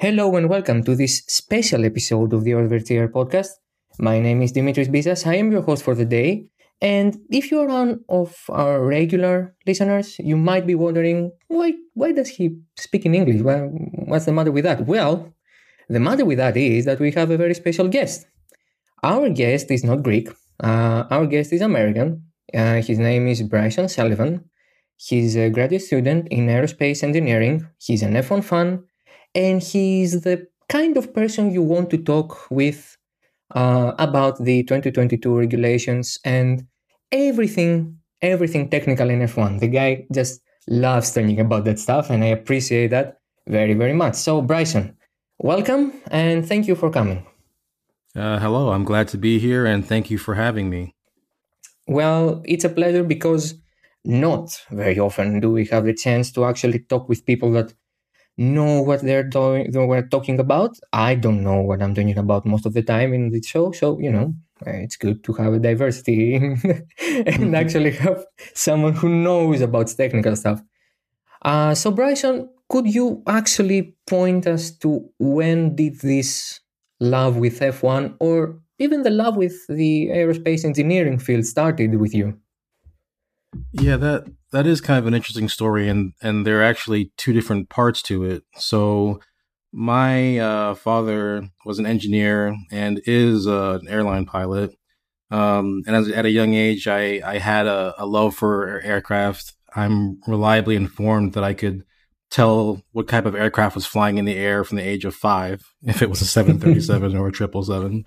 Hello and welcome to this special episode of the Overtier podcast. My name is Dimitris Bizas. I am your host for the day. And if you're one of our regular listeners, you might be wondering why why does he speak in English? What's the matter with that? Well, the matter with that is that we have a very special guest. Our guest is not Greek. Uh, our guest is American. Uh, his name is Bryson Sullivan. He's a graduate student in aerospace engineering. He's an F1 fan and he's the kind of person you want to talk with uh, about the 2022 regulations and everything, everything technical in F1. The guy just loves talking about that stuff, and I appreciate that very, very much. So, Bryson, welcome and thank you for coming. Uh, hello, I'm glad to be here and thank you for having me. Well, it's a pleasure because not very often do we have the chance to actually talk with people that know what they're doing we're talking about. I don't know what i'm talking about most of the time in the show so you know it's good to have a diversity and mm-hmm. actually have someone who knows about technical stuff. Uh, so bryson could you actually point us to when did this love with f1 or even the love with the aerospace engineering field started with you? Yeah, that that is kind of an interesting story, and and there are actually two different parts to it. So, my uh, father was an engineer and is uh, an airline pilot. Um, and as, at a young age, I I had a, a love for aircraft. I'm reliably informed that I could tell what type of aircraft was flying in the air from the age of five, if it was a 737 or a 777.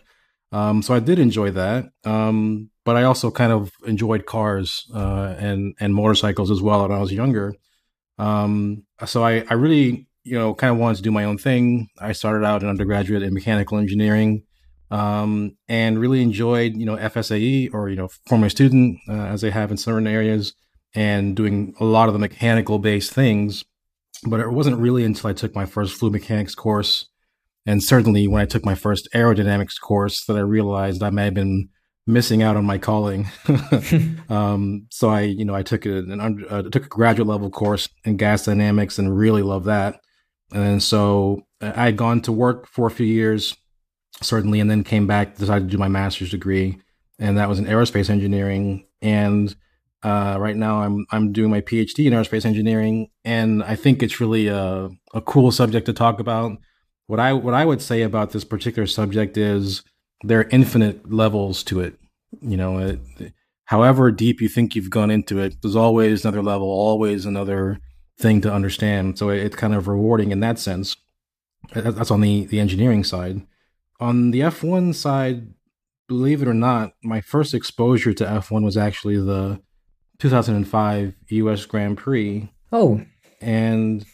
Um, so I did enjoy that. Um, but I also kind of enjoyed cars uh, and and motorcycles as well when I was younger. Um, so I, I really you know kind of wanted to do my own thing. I started out an undergraduate in mechanical engineering um, and really enjoyed you know FSAE or you know Formula Student uh, as they have in certain areas and doing a lot of the mechanical based things. But it wasn't really until I took my first fluid mechanics course and certainly when I took my first aerodynamics course that I realized I may have been missing out on my calling. um, so I, you know, I took a, an under, uh, took a graduate level course in gas dynamics and really loved that. And so I had gone to work for a few years, certainly, and then came back, decided to do my master's degree, and that was in aerospace engineering. And uh, right now, I'm I'm doing my PhD in aerospace engineering, and I think it's really a, a cool subject to talk about. What I what I would say about this particular subject is there are infinite levels to it. You know, it, however deep you think you've gone into it, there's always another level, always another thing to understand. So it's kind of rewarding in that sense. That's on the the engineering side. On the F1 side, believe it or not, my first exposure to F1 was actually the 2005 US Grand Prix. Oh, and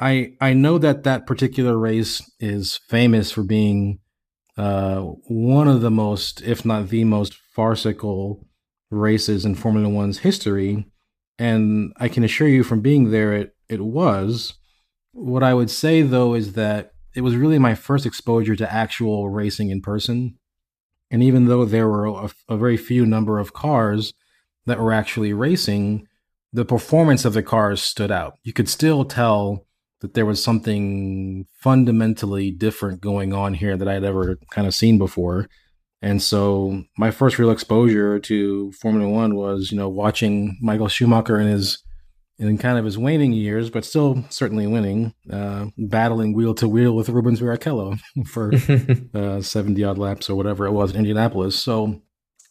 I I know that that particular race is famous for being uh, one of the most, if not the most, farcical races in Formula One's history. And I can assure you from being there, it, it was. What I would say, though, is that it was really my first exposure to actual racing in person. And even though there were a, a very few number of cars that were actually racing, the performance of the cars stood out. You could still tell that there was something fundamentally different going on here that I'd ever kind of seen before. And so my first real exposure to Formula One was, you know, watching Michael Schumacher in his in kind of his waning years, but still certainly winning, uh, battling wheel to wheel with Rubens Barrichello for uh, 70 odd laps or whatever it was in Indianapolis. So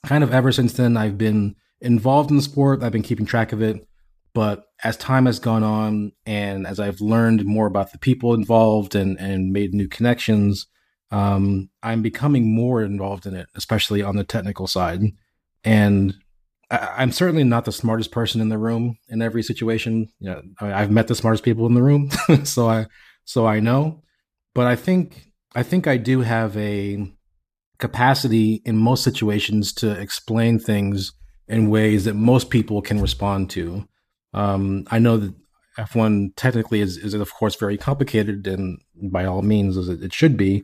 kind of ever since then, I've been involved in the sport. I've been keeping track of it. But as time has gone on and as I've learned more about the people involved and, and made new connections, um, I'm becoming more involved in it, especially on the technical side. And I, am certainly not the smartest person in the room in every situation. You know, I, I've met the smartest people in the room, so I so I know. But I think I think I do have a capacity in most situations to explain things in ways that most people can respond to. Um, I know that F1 technically is, is of course very complicated, and by all means, as it should be.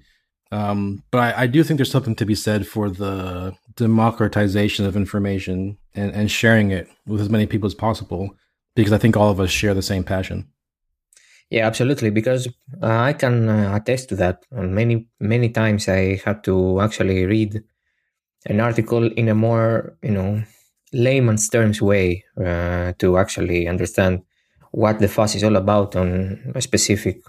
Um, but I, I, do think there's something to be said for the democratization of information and, and sharing it with as many people as possible, because I think all of us share the same passion. Yeah, absolutely. Because uh, I can uh, attest to that. many many times I had to actually read an article in a more you know layman's terms way uh, to actually understand what the fuss is all about on a specific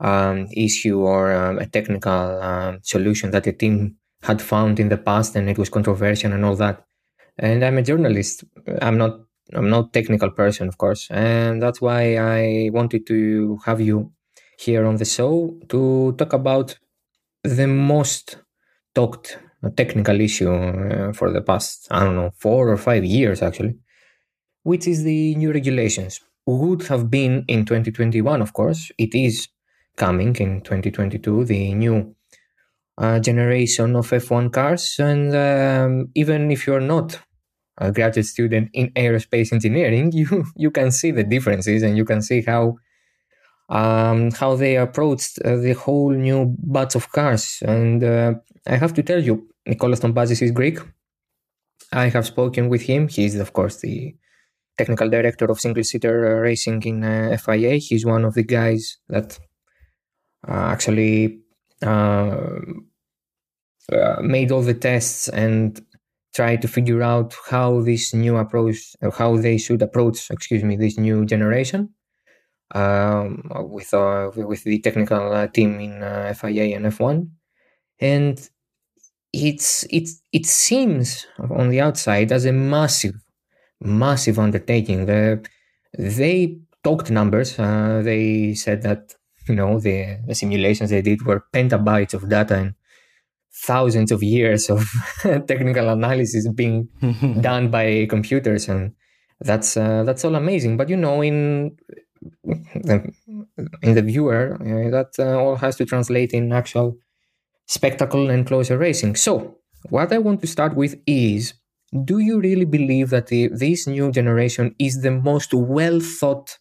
um, issue or um, a technical um, solution that the team had found in the past and it was controversial and all that. And I'm a journalist. I'm not I'm not technical person, of course, and that's why I wanted to have you here on the show to talk about the most talked technical issue uh, for the past I don't know four or five years actually, which is the new regulations. Would have been in 2021, of course. It is coming in 2022, the new uh, generation of F1 cars, and um, even if you're not a graduate student in aerospace engineering, you you can see the differences and you can see how um, how they approached uh, the whole new batch of cars. And uh, I have to tell you, Nikolas Tombazis is Greek. I have spoken with him. He's of course the technical director of single seater racing in uh, FIA. He's one of the guys that uh, actually uh, uh, made all the tests and try to figure out how this new approach, how they should approach, excuse me, this new generation um, with uh, with the technical uh, team in FIA and F1, and it's it's it seems on the outside as a massive, massive undertaking. The, they talked numbers. Uh, they said that you know the, the simulations they did were petabytes of data and thousands of years of technical analysis being done by computers and that's uh, that's all amazing but you know in the, in the viewer uh, that uh, all has to translate in actual spectacle and closer racing so what i want to start with is do you really believe that the, this new generation is the most well thought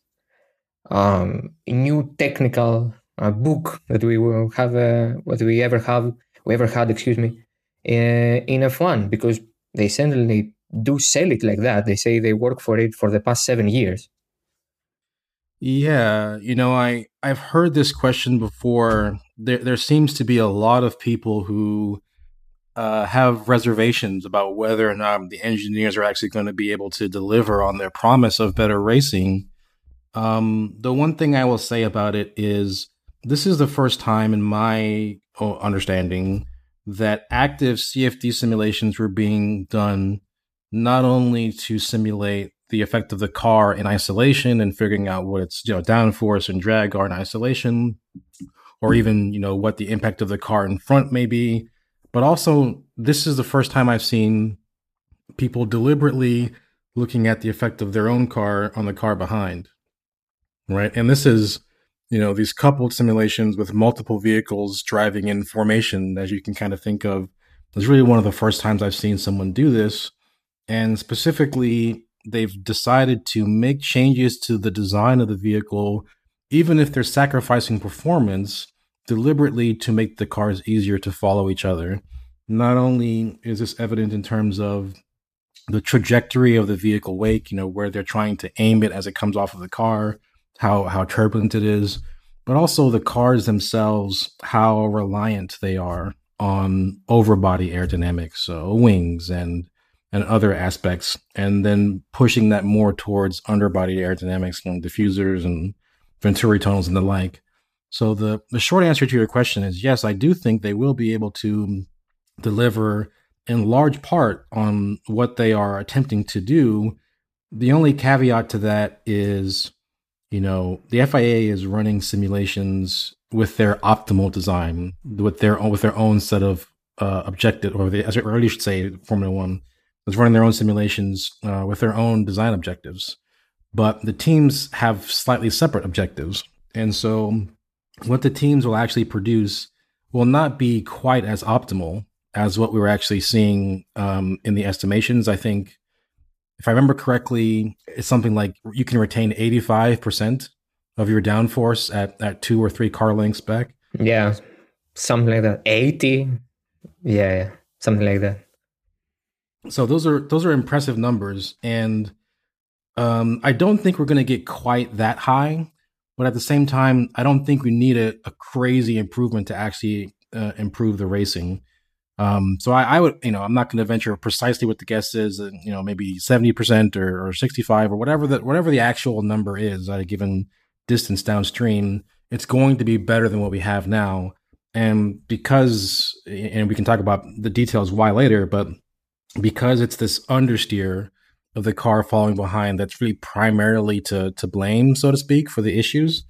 um, new technical uh, book that we will have uh, what we ever have we ever had, excuse me, uh, in F1 because they certainly do sell it like that. They say they work for it for the past seven years. Yeah, you know, I I've heard this question before. There there seems to be a lot of people who uh, have reservations about whether or not the engineers are actually going to be able to deliver on their promise of better racing. Um, the one thing I will say about it is this is the first time in my understanding that active CFD simulations were being done not only to simulate the effect of the car in isolation and figuring out what its you know downforce and drag are in isolation, or hmm. even you know what the impact of the car in front may be, but also this is the first time I've seen people deliberately looking at the effect of their own car on the car behind, right? And this is you know these coupled simulations with multiple vehicles driving in formation as you can kind of think of is really one of the first times i've seen someone do this. And specifically they've decided to make changes to the design of the vehicle even if they're sacrificing performance deliberately to make the cars easier to follow each other not only is this evident in terms of the trajectory of the vehicle wake you know where they're trying to aim it as it comes off of the car how how turbulent it is, but also the cars themselves, how reliant they are on overbody aerodynamics, so wings and and other aspects, and then pushing that more towards underbody aerodynamics and diffusers and venturi tunnels and the like. So the the short answer to your question is yes, I do think they will be able to deliver in large part on what they are attempting to do. The only caveat to that is you know, the FIA is running simulations with their optimal design, with their own with their own set of uh, objective, or the, as or you should say, Formula One is running their own simulations uh, with their own design objectives, but the teams have slightly separate objectives, and so what the teams will actually produce will not be quite as optimal as what we were actually seeing um, in the estimations. I think if I remember correctly, it's something like you can retain 85% of your downforce at, at two or three car lengths back. Yeah, something like that. 80. Yeah, something like that. So those are those are impressive numbers and um, I don't think we're going to get quite that high, But at the same time, I don't think we need a, a crazy improvement to actually uh, improve the racing. Um, so I, I, would, you know, I'm not going to venture precisely what the guess is, uh, you know, maybe 70% or, or 65 or whatever that, whatever the actual number is at a given distance downstream, it's going to be better than what we have now. And because, and we can talk about the details why later, but because it's this understeer of the car falling behind that's really primarily to to blame, so to speak, for the issues.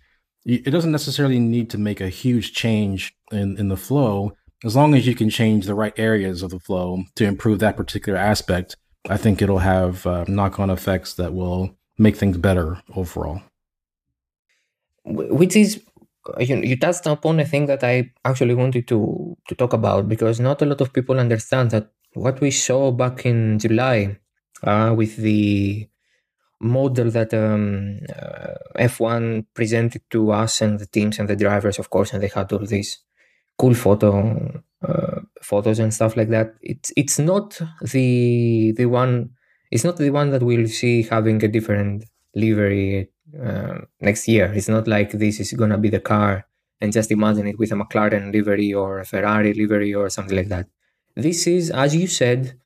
It doesn't necessarily need to make a huge change in, in the flow. As long as you can change the right areas of the flow to improve that particular aspect, I think it'll have uh, knock on effects that will make things better overall. Which is, you, you touched upon a thing that I actually wanted to, to talk about because not a lot of people understand that what we saw back in July uh, with the model that um, uh, F1 presented to us and the teams and the drivers, of course, and they had all these cool photo uh, photos and stuff like that. It's it's not the the one. It's not the one that we'll see having a different livery uh, next year. It's not like this is gonna be the car and just imagine it with a McLaren livery or a Ferrari livery or something like that. This is, as you said,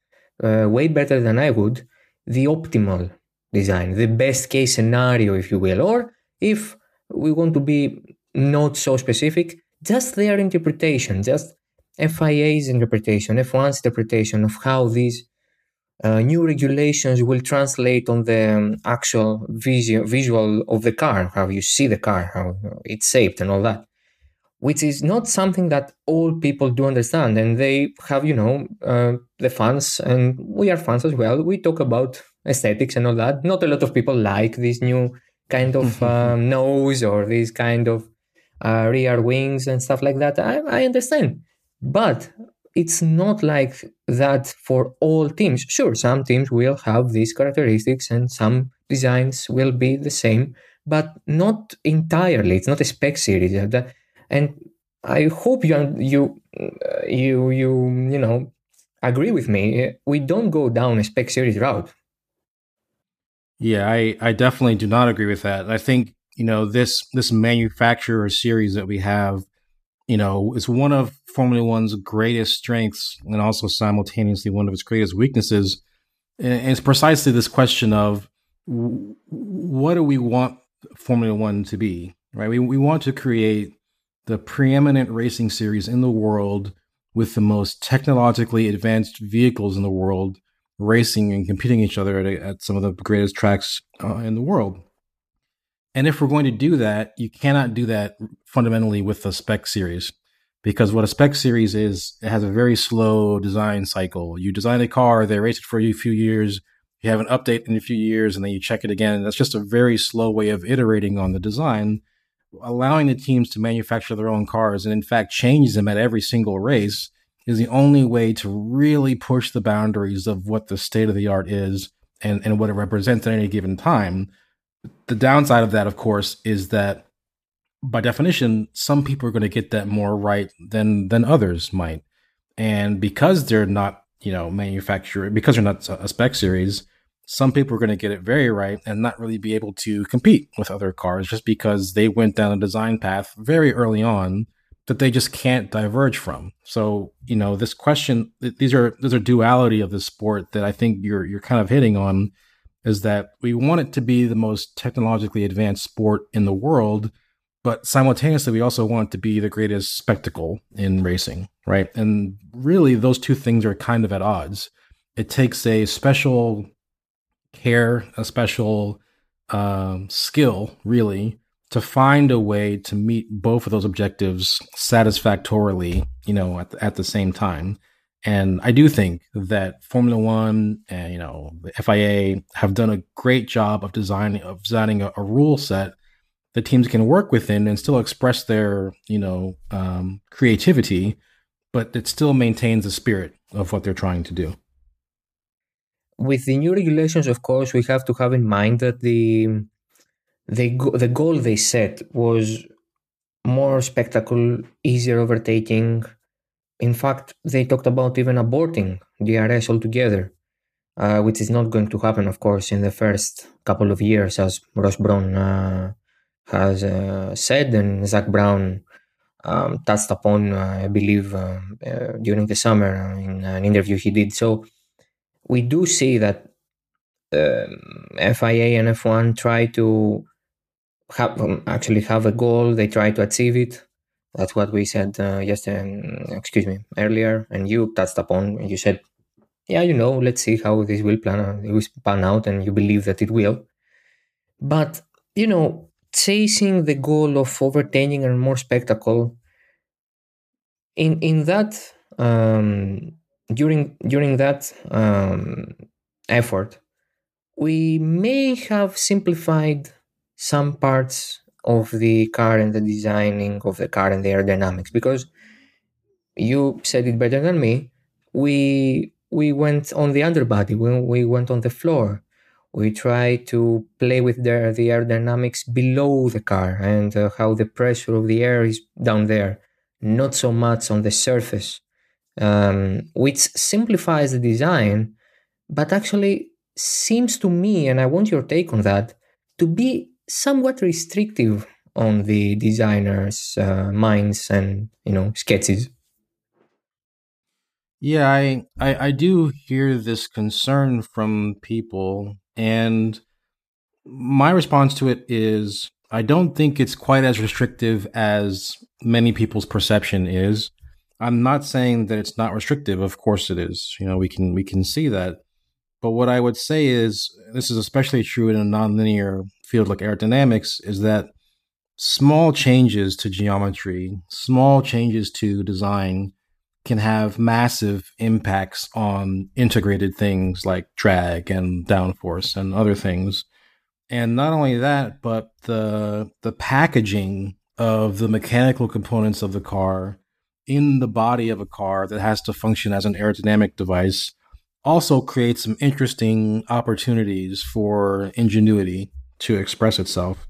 uh, way better than I would, the optimal design, the best case scenario, if you will. Or if we want to be not so specific, just their interpretation, just FIA's interpretation, F1's interpretation of how these uh, new regulations will translate on the um, actual visual, visual of the car, how you see the car, how it's shaped, and all that which is not something that all people do understand. And they have, you know, uh, the fans, and we are fans as well. We talk about aesthetics and all that. Not a lot of people like this new kind of um, nose or this kind of uh, rear wings and stuff like that. I, I understand. But it's not like that for all teams. Sure, some teams will have these characteristics and some designs will be the same, but not entirely. It's not a spec series and I hope you you uh, you you you know agree with me. We don't go down a spec series route. Yeah, I I definitely do not agree with that. I think you know this this manufacturer series that we have, you know, is one of Formula One's greatest strengths and also simultaneously one of its greatest weaknesses. And it's precisely this question of what do we want Formula One to be, right? We we want to create the preeminent racing series in the world with the most technologically advanced vehicles in the world racing and competing each other at, at some of the greatest tracks uh, in the world. And if we're going to do that, you cannot do that fundamentally with a spec series because what a spec series is, it has a very slow design cycle. You design a car, they race it for a few years, you have an update in a few years, and then you check it again. That's just a very slow way of iterating on the design allowing the teams to manufacture their own cars and in fact change them at every single race is the only way to really push the boundaries of what the state of the art is and, and what it represents at any given time. The downside of that, of course, is that by definition, some people are going to get that more right than than others might. And because they're not, you know, manufacturer because they're not a spec series, some people are going to get it very right and not really be able to compete with other cars just because they went down a design path very early on that they just can't diverge from. So, you know, this question these are these are duality of the sport that I think you're you're kind of hitting on is that we want it to be the most technologically advanced sport in the world, but simultaneously we also want it to be the greatest spectacle in racing, right? And really those two things are kind of at odds. It takes a special care, a special um, skill, really, to find a way to meet both of those objectives satisfactorily, you know, at the, at the same time. And I do think that Formula One and you know the FIA have done a great job of designing of designing a, a rule set that teams can work within and still express their you know um, creativity, but it still maintains the spirit of what they're trying to do with the new regulations, of course, we have to have in mind that the the the goal they set was more spectacle, easier overtaking. In fact, they talked about even aborting DRS altogether, uh, which is not going to happen, of course, in the first couple of years, as Ross Brawn uh, has uh, said, and Zak Brown um, touched upon, uh, I believe, um, uh, during the summer in an interview he did. So we do see that um, FIA and F1 try to have um, actually have a goal. They try to achieve it. That's what we said uh, yesterday. Excuse me, earlier, and you touched upon. And you said, "Yeah, you know, let's see how this will plan. It will pan out, and you believe that it will." But you know, chasing the goal of overtaking and more spectacle. In in that um, during during that um, effort, we may have simplified some parts of the car and the designing of the car and the aerodynamics because you said it better than me. We we went on the underbody when we went on the floor. We tried to play with the, the aerodynamics below the car and uh, how the pressure of the air is down there, not so much on the surface, um, which simplifies the design, but actually seems to me, and I want your take on that, to be somewhat restrictive on the designer's uh, minds and you know sketches. Yeah, I, I I do hear this concern from people, and my response to it is I don't think it's quite as restrictive as many people's perception is. I'm not saying that it's not restrictive. Of course it is. You know, we can we can see that. But what I would say is this is especially true in a nonlinear field like aerodynamics is that small changes to geometry, small changes to design can have massive impacts on integrated things like drag and downforce and other things. And not only that, but the the packaging of the mechanical components of the car in the body of a car that has to function as an aerodynamic device also creates some interesting opportunities for ingenuity to express itself.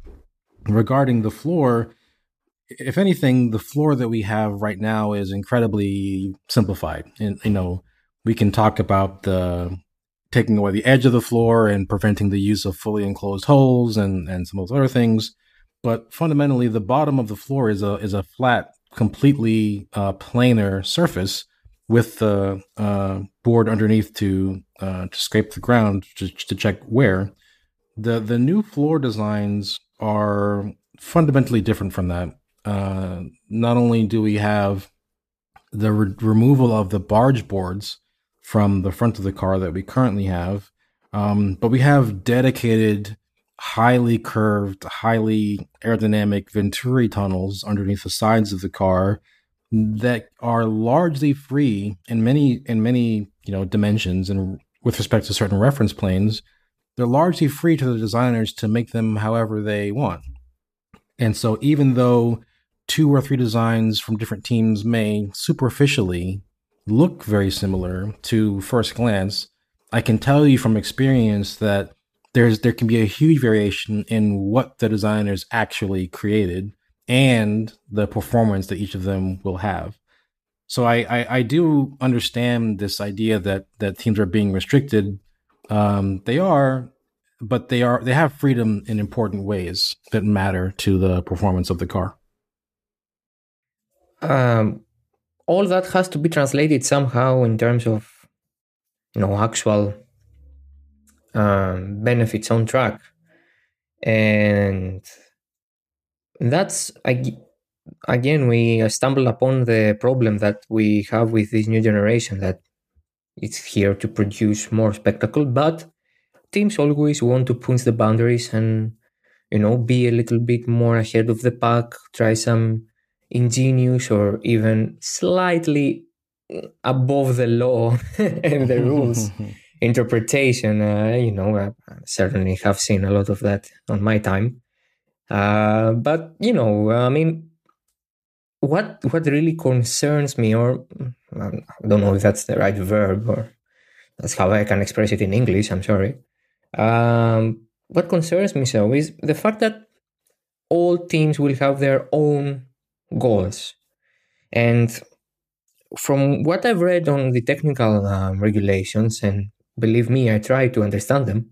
Regarding the floor, if anything, the floor that we have right now is incredibly simplified. And you know, we can talk about the taking away the edge of the floor and preventing the use of fully enclosed holes and, and some of those other things. But fundamentally, the bottom of the floor is a is a flat, completely uh, planar surface with the uh, board underneath to uh, to scrape the ground to, to check wear. The the new floor designs are fundamentally different from that. Uh, not only do we have the re- removal of the barge boards from the front of the car that we currently have, um, but we have dedicated, highly curved, highly aerodynamic Venturi tunnels underneath the sides of the car that are largely free in many in many you know dimensions and with respect to certain reference planes they're largely free to the designers to make them however they want. And so even though two or three designs from different teams may superficially look very similar to first glance i can tell you from experience that there's there can be a huge variation in what the designers actually created and the performance that each of them will have. So I, I, I do understand this idea that that teams are being restricted. Um, they are, but they are they have freedom in important ways that matter to the performance of the car. Um, all that has to be translated somehow in terms of you know actual um, benefits on track, and that's again we stumble upon the problem that we have with this new generation that it's here to produce more spectacle but teams always want to push the boundaries and you know be a little bit more ahead of the pack try some ingenious or even slightly above the law and the rules interpretation uh, you know I certainly have seen a lot of that on my time uh, but you know, I mean, what what really concerns me, or I don't know if that's the right verb, or that's how I can express it in English. I'm sorry. Um, what concerns me so is the fact that all teams will have their own goals, and from what I've read on the technical um, regulations, and believe me, I try to understand them,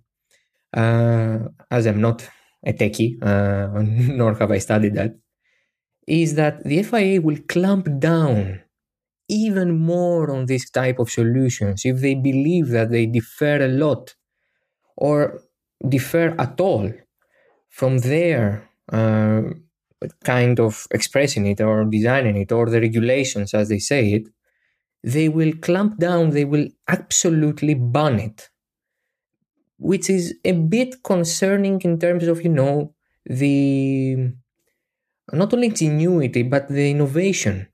uh, as I'm not a techie, uh, nor have I studied that, is that the FIA will clamp down even more on this type of solutions if they believe that they differ a lot or differ at all from their uh, kind of expressing it or designing it or the regulations as they say it, they will clamp down, they will absolutely ban it, which is a bit concerning in terms of, you know, the not only ingenuity but the innovation.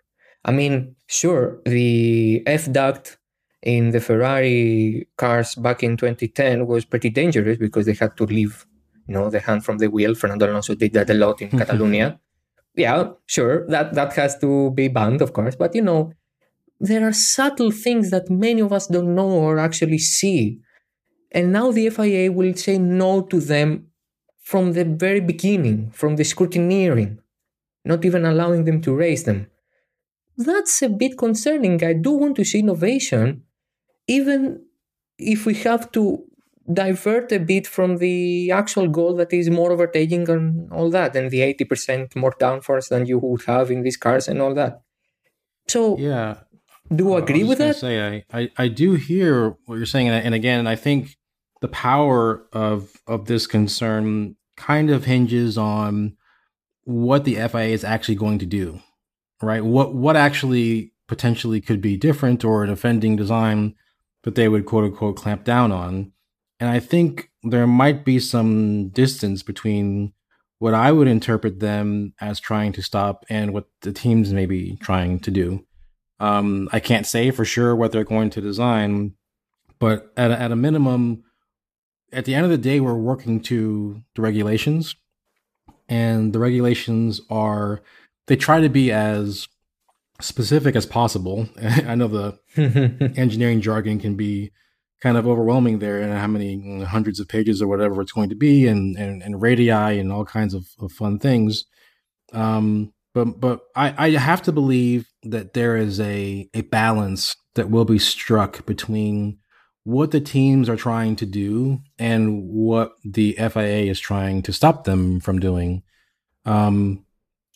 I mean, sure, the F duct in the Ferrari cars back in 2010 was pretty dangerous because they had to leave, you know, the hand from the wheel. Fernando Alonso did that a lot in Catalonia. Yeah, sure, that that has to be banned, of course. But you know, there are subtle things that many of us don't know or actually see. And now the FIA will say no to them from the very beginning, from the scrutineering, not even allowing them to raise them. That's a bit concerning. I do want to see innovation, even if we have to divert a bit from the actual goal that is more overtaking and all that, and the 80% more downforce than you would have in these cars and all that. So, yeah, do you agree with that? Say, I, I, I do hear what you're saying, and again, I think the power of of this concern kind of hinges on what the FIA is actually going to do, right? What what actually potentially could be different or an offending design that they would quote unquote clamp down on. And I think there might be some distance between what I would interpret them as trying to stop and what the teams may be trying to do. Um, I can't say for sure what they're going to design, but at a, at a minimum, at the end of the day, we're working to the regulations, and the regulations are they try to be as specific as possible. I know the engineering jargon can be kind of overwhelming there, and how many hundreds of pages or whatever it's going to be, and and, and radii and all kinds of, of fun things. Um, but but I, I have to believe that there is a a balance that will be struck between what the teams are trying to do and what the FIA is trying to stop them from doing. Um,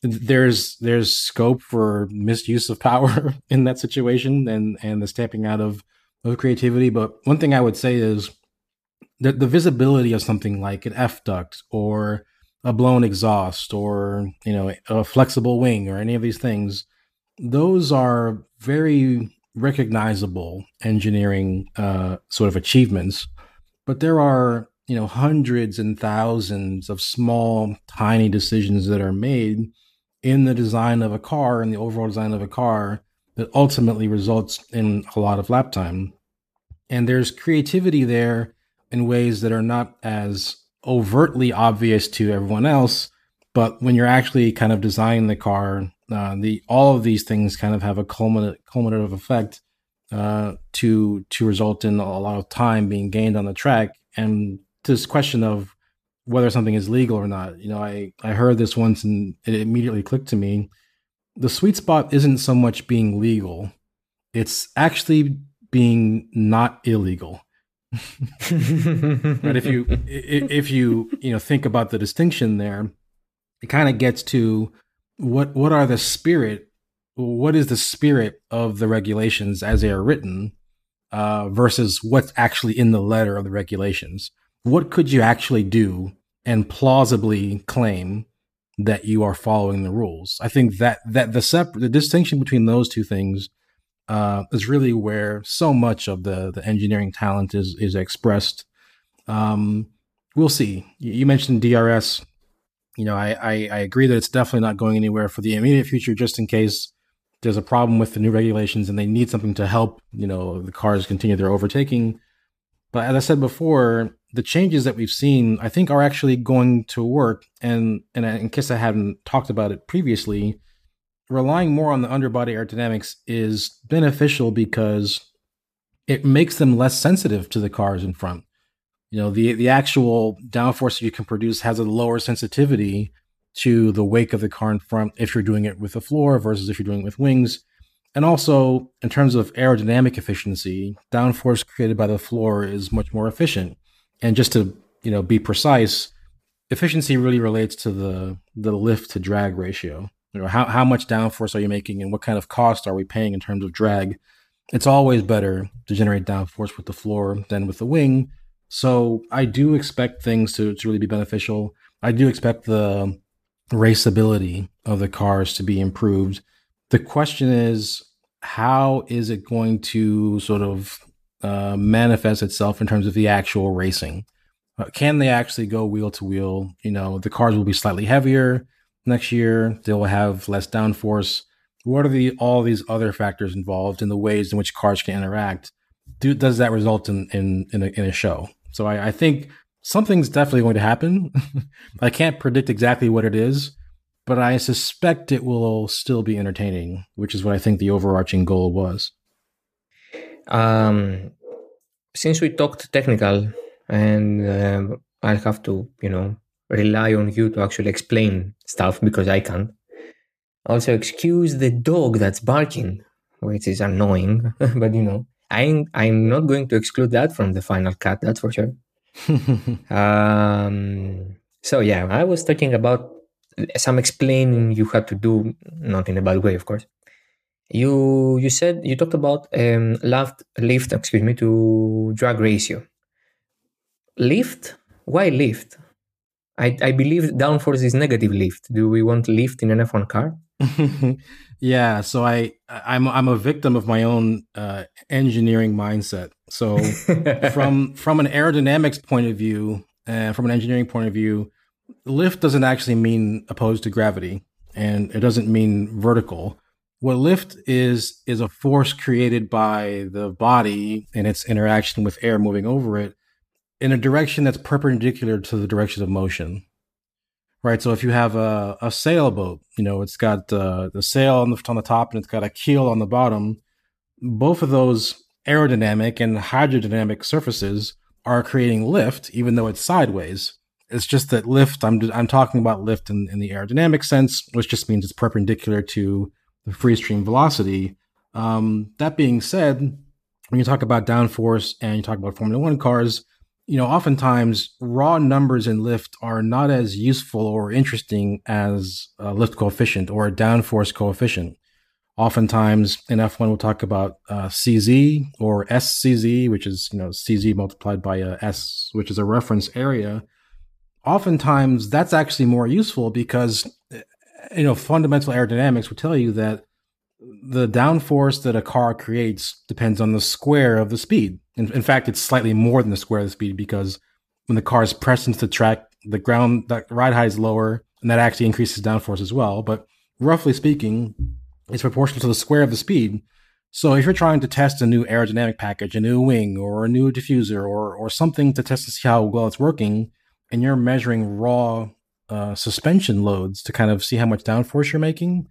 there's there's scope for misuse of power in that situation and and the stamping out of of creativity. But one thing I would say is that the visibility of something like an F duct or a blown exhaust or you know a flexible wing or any of these things, those are very recognizable engineering uh, sort of achievements. But there are you know hundreds and thousands of small, tiny decisions that are made in the design of a car and the overall design of a car that ultimately results in a lot of lap time. And there's creativity there in ways that are not as overtly obvious to everyone else, but when you're actually kind of designing the car, uh, the all of these things kind of have a culminate, culminative effect uh, to to result in a lot of time being gained on the track. And this question of whether something is legal or not. You know, I, I heard this once and it immediately clicked to me. The sweet spot isn't so much being legal, it's actually being not illegal. Right if you if you you know think about the distinction there it kind of gets to what what are the spirit what is the spirit of the regulations as they are written uh, versus what's actually in the letter of the regulations what could you actually do and plausibly claim that you are following the rules? I think that that the separate the distinction between those two things uh, is really where so much of the the engineering talent is is expressed. Um, we'll see. You mentioned DRS. You know, I, I, I agree that it's definitely not going anywhere for the immediate future. Just in case there's a problem with the new regulations and they need something to help, you know, the cars continue their overtaking. But as I said before, the changes that we've seen, I think, are actually going to work. And, and in case I hadn't talked about it previously, relying more on the underbody aerodynamics is beneficial because it makes them less sensitive to the cars in front. You know, the the actual downforce you can produce has a lower sensitivity to the wake of the car in front if you're doing it with the floor versus if you're doing it with wings. And also, in terms of aerodynamic efficiency, downforce created by the floor is much more efficient. And just to you know be precise, efficiency really relates to the the lift to drag ratio. You know, how how much downforce are you making, and what kind of cost are we paying in terms of drag? It's always better to generate downforce with the floor than with the wing. So I do expect things to, to really be beneficial. I do expect the raceability of the cars to be improved. The question is, how is it going to sort of uh, manifest itself in terms of the actual racing? Uh, can they actually go wheel to wheel? You know, the cars will be slightly heavier next year. They will have less downforce. What are the all these other factors involved in the ways in which cars can interact? Do, does that result in in in a, in a show? So I, I think something's definitely going to happen. I can't predict exactly what it is, but I suspect it will still be entertaining, which is what I think the overarching goal was. Um, since we talked technical, and um, I'll have to, you know, rely on you to actually explain stuff because I can't. Also, excuse the dog that's barking, which is annoying, but you know, I'm I'm not going to exclude that from the final cut. That's for sure. um, so yeah, I was talking about some explaining you had to do, not in a bad way, of course. You you said you talked about um, lift lift excuse me to drag ratio. Lift? Why lift? I, I believe downforce is negative lift. Do we want lift in an F1 car? yeah, so I I'm I'm a victim of my own uh, engineering mindset. So from from an aerodynamics point of view and uh, from an engineering point of view, lift doesn't actually mean opposed to gravity, and it doesn't mean vertical. What lift is is a force created by the body and its interaction with air moving over it in a direction that's perpendicular to the direction of motion. Right. So if you have a, a sailboat, you know, it's got uh, the sail on the, on the top and it's got a keel on the bottom. Both of those aerodynamic and hydrodynamic surfaces are creating lift, even though it's sideways. It's just that lift, I'm, I'm talking about lift in, in the aerodynamic sense, which just means it's perpendicular to the free stream velocity. Um, that being said, when you talk about downforce and you talk about Formula One cars, you know, oftentimes raw numbers in lift are not as useful or interesting as a lift coefficient or a downforce coefficient. Oftentimes in F1, we'll talk about uh, CZ or SCZ, which is, you know, CZ multiplied by a S, which is a reference area. Oftentimes that's actually more useful because, you know, fundamental aerodynamics will tell you that the downforce that a car creates depends on the square of the speed. In, in, fact, it's slightly more than the square of the speed because when the car is pressed into the track, the ground, the ride height is lower, and that actually increases downforce as well. But roughly speaking, it's proportional to the square of the speed. So if you're trying to test a new aerodynamic package, a new wing, or a new diffuser, or or something to test to see how well it's working, and you're measuring raw uh, suspension loads to kind of see how much downforce you're making,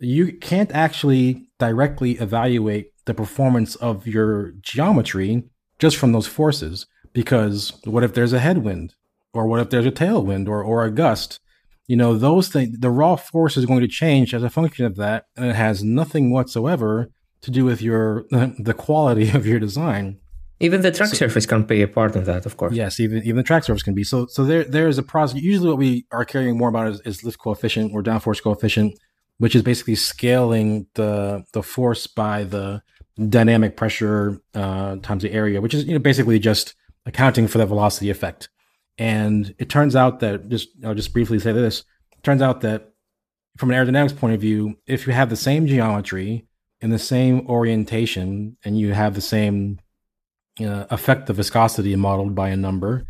you can't actually directly evaluate the performance of your geometry just from those forces. Because what if there's a headwind? Or what if there's a tailwind or, or a gust? You know, those things, the raw force is going to change as a function of that. And it has nothing whatsoever to do with your, the quality of your design. Even the track so, surface can play a part of that, of course. Yes, even even the track surface can be. So so there there is a process. Usually, what we are caring more about is, is lift coefficient or downforce coefficient which is basically scaling the the force by the dynamic pressure uh, times the area, which is you know basically just accounting for the velocity effect. And it turns out that just I'll just briefly say this: it turns out that from an aerodynamics point of view, if you have the same geometry and the same orientation, and you have the same uh, effect of viscosity modeled by a number,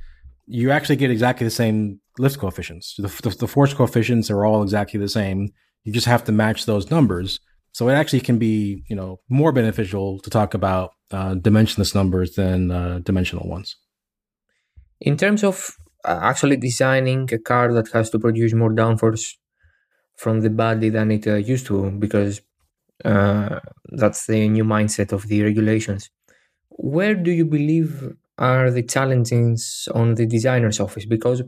you actually get exactly the same lift coefficients. The, the, the force coefficients are all exactly the same you just have to match those numbers. So it actually can be, you know, more beneficial to talk about uh, dimensionless numbers than uh, dimensional ones. In terms of uh, actually designing a car that has to produce more downforce from the body than it uh, used to, because uh, that's the new mindset of the regulations. Where do you believe are the challenges on the designer's office? Because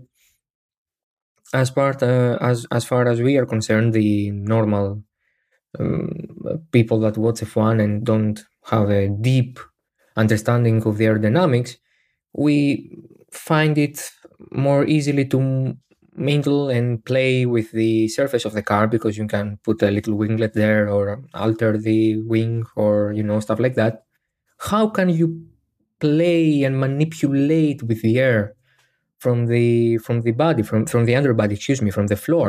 as part uh, as as far as we are concerned, the normal um, people that watch F1 and don't have a deep understanding of the aerodynamics, we find it more easily to mingle and play with the surface of the car because you can put a little winglet there or alter the wing or you know stuff like that. How can you play and manipulate with the air from the from the body from from the underbody? Excuse me, from the floor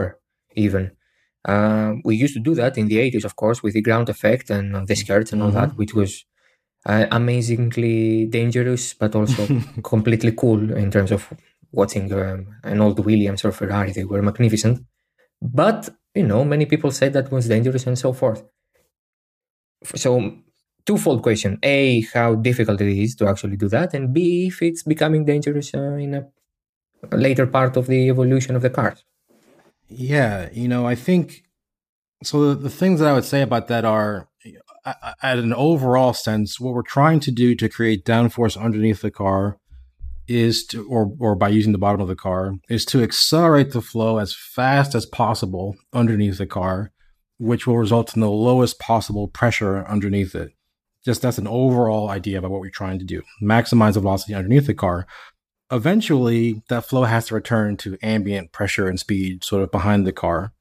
even. Uh, we used to do that in the 80s, of course, with the ground effect and the skirts and all mm-hmm. that, which was uh, amazingly dangerous, but also completely cool in terms of watching um, an old Williams or Ferrari. They were magnificent. But, you know, many people said that was dangerous and so forth. So, twofold question A, how difficult it is to actually do that, and B, if it's becoming dangerous uh, in a later part of the evolution of the cars. Yeah, you know, I think so. The, the things that I would say about that are at an overall sense, what we're trying to do to create downforce underneath the car is to, or, or by using the bottom of the car, is to accelerate the flow as fast as possible underneath the car, which will result in the lowest possible pressure underneath it. Just that's an overall idea about what we're trying to do. Maximize the velocity underneath the car. Eventually, that flow has to return to ambient pressure and speed sort of behind the car.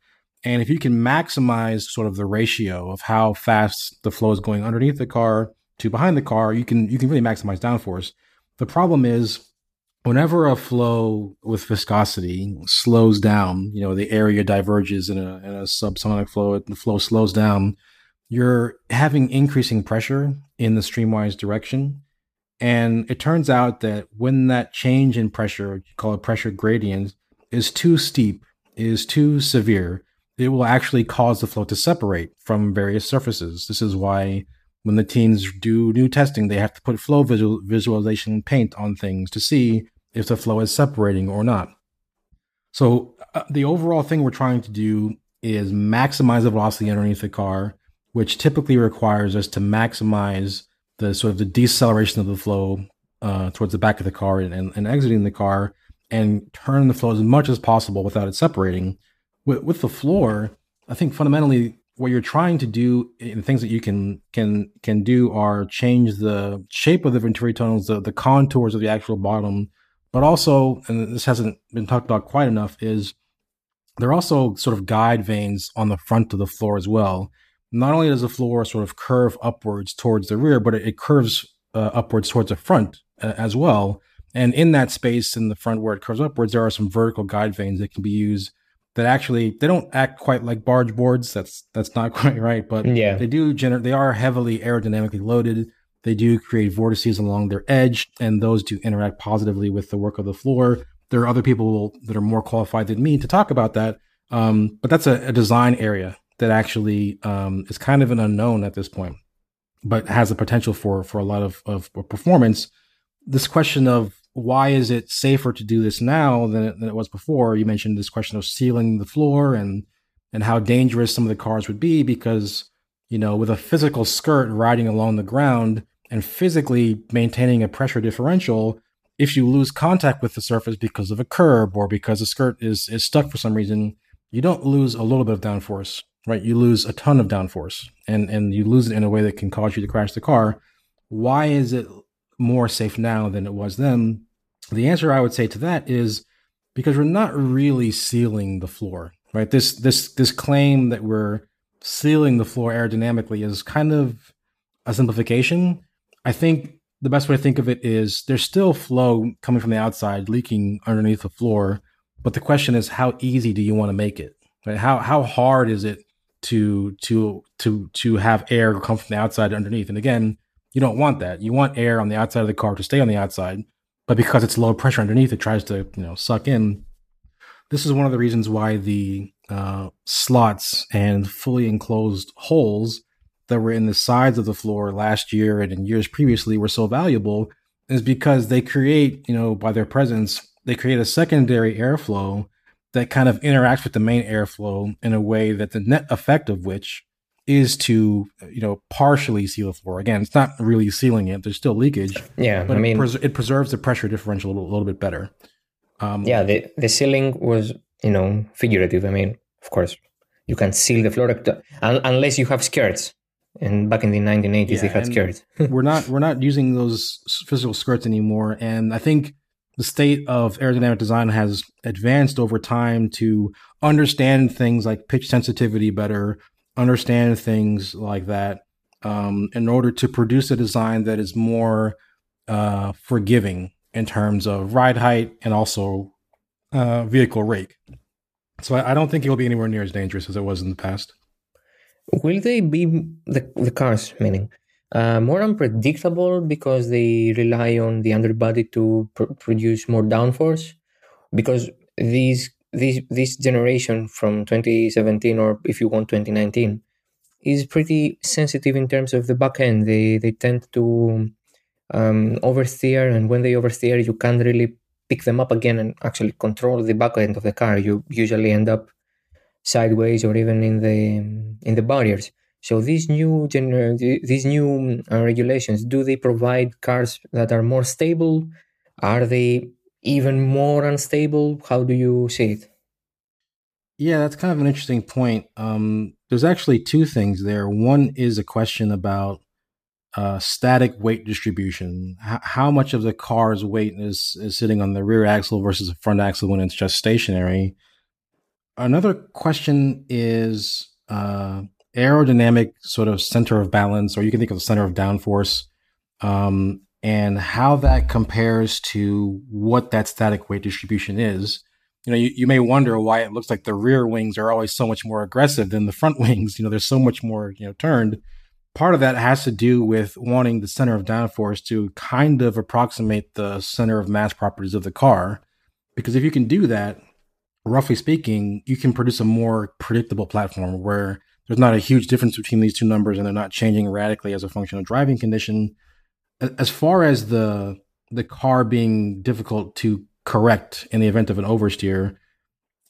And if you can maximize sort of the ratio of how fast the flow is going underneath the car to behind the car, you can you can really maximize downforce. The problem is whenever a flow with viscosity slows down, you know, the area diverges in a, in a subsonic flow, the flow slows down, you're having increasing pressure in the streamwise direction. And it turns out that when that change in pressure, you call it pressure gradient, is too steep, is too severe, it will actually cause the flow to separate from various surfaces. This is why when the teams do new testing, they have to put flow visual, visualization paint on things to see if the flow is separating or not. So uh, the overall thing we're trying to do is maximize the velocity underneath the car, which typically requires us to maximize the sort of the deceleration of the flow uh, towards the back of the car and, and, and exiting the car and turn the flow as much as possible without it separating with, with the floor, I think fundamentally what you're trying to do the things that you can can can do are change the shape of the venturi tunnels, the, the contours of the actual bottom, but also, and this hasn't been talked about quite enough, is there are also sort of guide vanes on the front of the floor as well. Not only does the floor sort of curve upwards towards the rear, but it, it curves uh, upwards towards the front uh, as well. And in that space in the front where it curves upwards, there are some vertical guide vanes that can be used that actually they don't act quite like barge boards. That's that's not quite right, but yeah, they do generate. They are heavily aerodynamically loaded. They do create vortices along their edge, and those do interact positively with the work of the floor. There are other people that are more qualified than me to talk about that, um, but that's a, a, design area that actually um, is kind of an unknown at this point, but has the potential for for a lot of, of performance. This question of why is it safer to do this now than it, than it was before? You mentioned this question of sealing the floor and and how dangerous some of the cars would be because you know with a physical skirt riding along the ground and physically maintaining a pressure differential if you lose contact with the surface because of a curb or because the skirt is is stuck for some reason you don't lose a little bit of downforce right you lose a ton of downforce and and you lose it in a way that can cause you to crash the car why is it more safe now than it was then? The answer I would say to that is because we're not really sealing the floor, right? This this this claim that we're sealing the floor aerodynamically is kind of a simplification. I think the best way to think of it is there's still flow coming from the outside leaking underneath the floor, but the question is how easy do you want to make it? Right? How how hard is it to to to to have air come from the outside underneath? And again, you don't want that. You want air on the outside of the car to stay on the outside, but because it's low pressure underneath, it tries to you know suck in. This is one of the reasons why the uh, slots and fully enclosed holes that were in the sides of the floor last year and in years previously were so valuable is because they create, you know, by their presence, they create a secondary airflow that kind of interacts with the main airflow in a way that the net effect of which is to you know partially seal the floor. Again, it's not really sealing it. There's still leakage. Yeah, but I mean, it, pres- it, preserves the pressure differential a little, little bit better. Um, yeah, the the sealing was you know figurative. I mean, of course, you can seal the floor unless you have skirts. And back in the 1980s, yeah, they had skirts. we're not we're not using those physical skirts anymore. And I think the state of aerodynamic design has advanced over time to understand things like pitch sensitivity better, understand things like that, um, in order to produce a design that is more uh, forgiving in terms of ride height and also uh, vehicle rake. So I, I don't think it will be anywhere near as dangerous as it was in the past. Will they be the the cars meaning uh, more unpredictable because they rely on the underbody to pr- produce more downforce? Because these this this generation from 2017 or if you want 2019 is pretty sensitive in terms of the back end. They they tend to um, oversteer, and when they oversteer, you can't really pick them up again and actually control the back end of the car. You usually end up sideways or even in the in the barriers. So these new gener- these new uh, regulations do they provide cars that are more stable? Are they even more unstable? How do you see it? Yeah, that's kind of an interesting point. Um, there's actually two things there. One is a question about uh, static weight distribution. H- how much of the car's weight is, is sitting on the rear axle versus the front axle when it's just stationary? Another question is uh, aerodynamic sort of center of balance, or you can think of the center of downforce, um, and how that compares to what that static weight distribution is. You know, you, you may wonder why it looks like the rear wings are always so much more aggressive than the front wings. You know, there's so much more, you know, turned part of that has to do with wanting the center of downforce to kind of approximate the center of mass properties of the car. Because if you can do that, roughly speaking, you can produce a more predictable platform where there's not a huge difference between these two numbers and they're not changing radically as a function of driving condition. As far as the the car being difficult to correct in the event of an oversteer,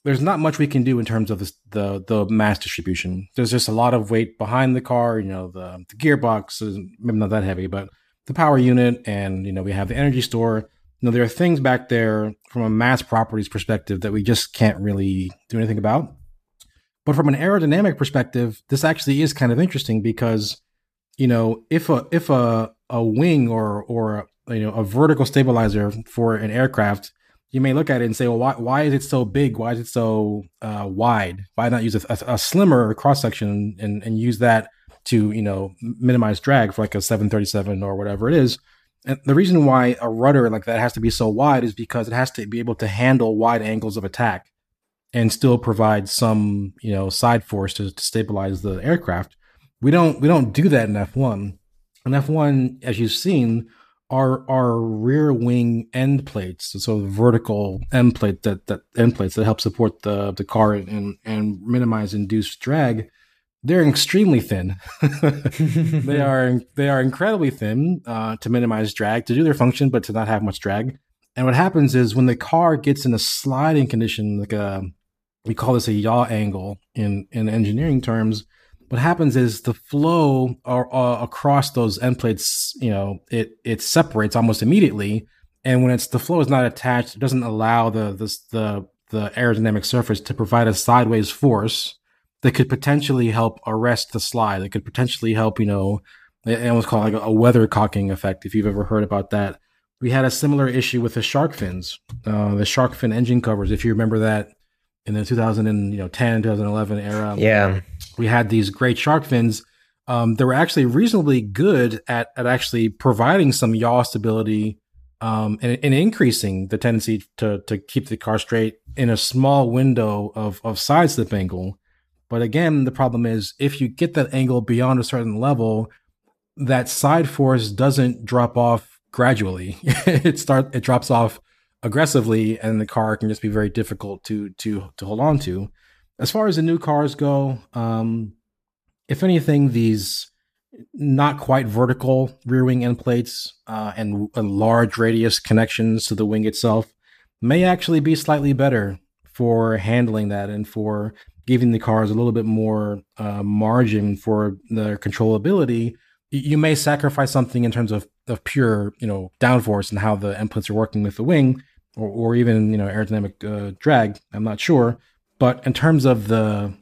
there's not much we can do in terms of the the mass distribution. There's just a lot of weight behind the car. You know, the, the gearbox is maybe not that heavy, but the power unit, and you know, we have the energy store. You know, there are things back there from a mass properties perspective that we just can't really do anything about. But from an aerodynamic perspective, this actually is kind of interesting because, you know, if a if a a wing or or you know a vertical stabilizer for an aircraft you may look at it and say, well, why, why is it so big? Why is it so uh, wide? Why not use a, a, a slimmer cross section and, and use that to, you know, minimize drag for like a 737 or whatever it is? And the reason why a rudder like that has to be so wide is because it has to be able to handle wide angles of attack and still provide some, you know, side force to, to stabilize the aircraft. We don't we don't do that in F1. In F1, as you've seen, our our rear wing end plates, so vertical end plate that that end plates that help support the the car and and minimize induced drag, they're extremely thin. they are they are incredibly thin uh, to minimize drag to do their function, but to not have much drag. And what happens is when the car gets in a sliding condition, like a we call this a yaw angle in in engineering terms what happens is the flow or, uh, across those end plates, you know, it it separates almost immediately, and when it's the flow is not attached, it doesn't allow the the the, the aerodynamic surface to provide a sideways force that could potentially help arrest the slide. That could potentially help, you know, it almost called like a weather cocking effect. If you've ever heard about that, we had a similar issue with the shark fins, uh, the shark fin engine covers. If you remember that in the 2010, 2011 era. Yeah. We had these great shark fins. Um, they were actually reasonably good at, at actually providing some yaw stability um, and, and, increasing the tendency to, to keep the car straight in a small window of, of side slip angle. But again, the problem is if you get that angle beyond a certain level, that side force doesn't drop off gradually. it start it drops off aggressively, and the car can just be very difficult to to to hold on to. As far as the new cars go, um, if anything, these not quite vertical rear wing end plates uh, and, and large radius connections to the wing itself may actually be slightly better for handling that and for giving the cars a little bit more uh, margin for their controllability. You may sacrifice something in terms of, of pure, you know, downforce and how the end plates are working with the wing, or, or even you know aerodynamic uh, drag. I'm not sure, but in terms of the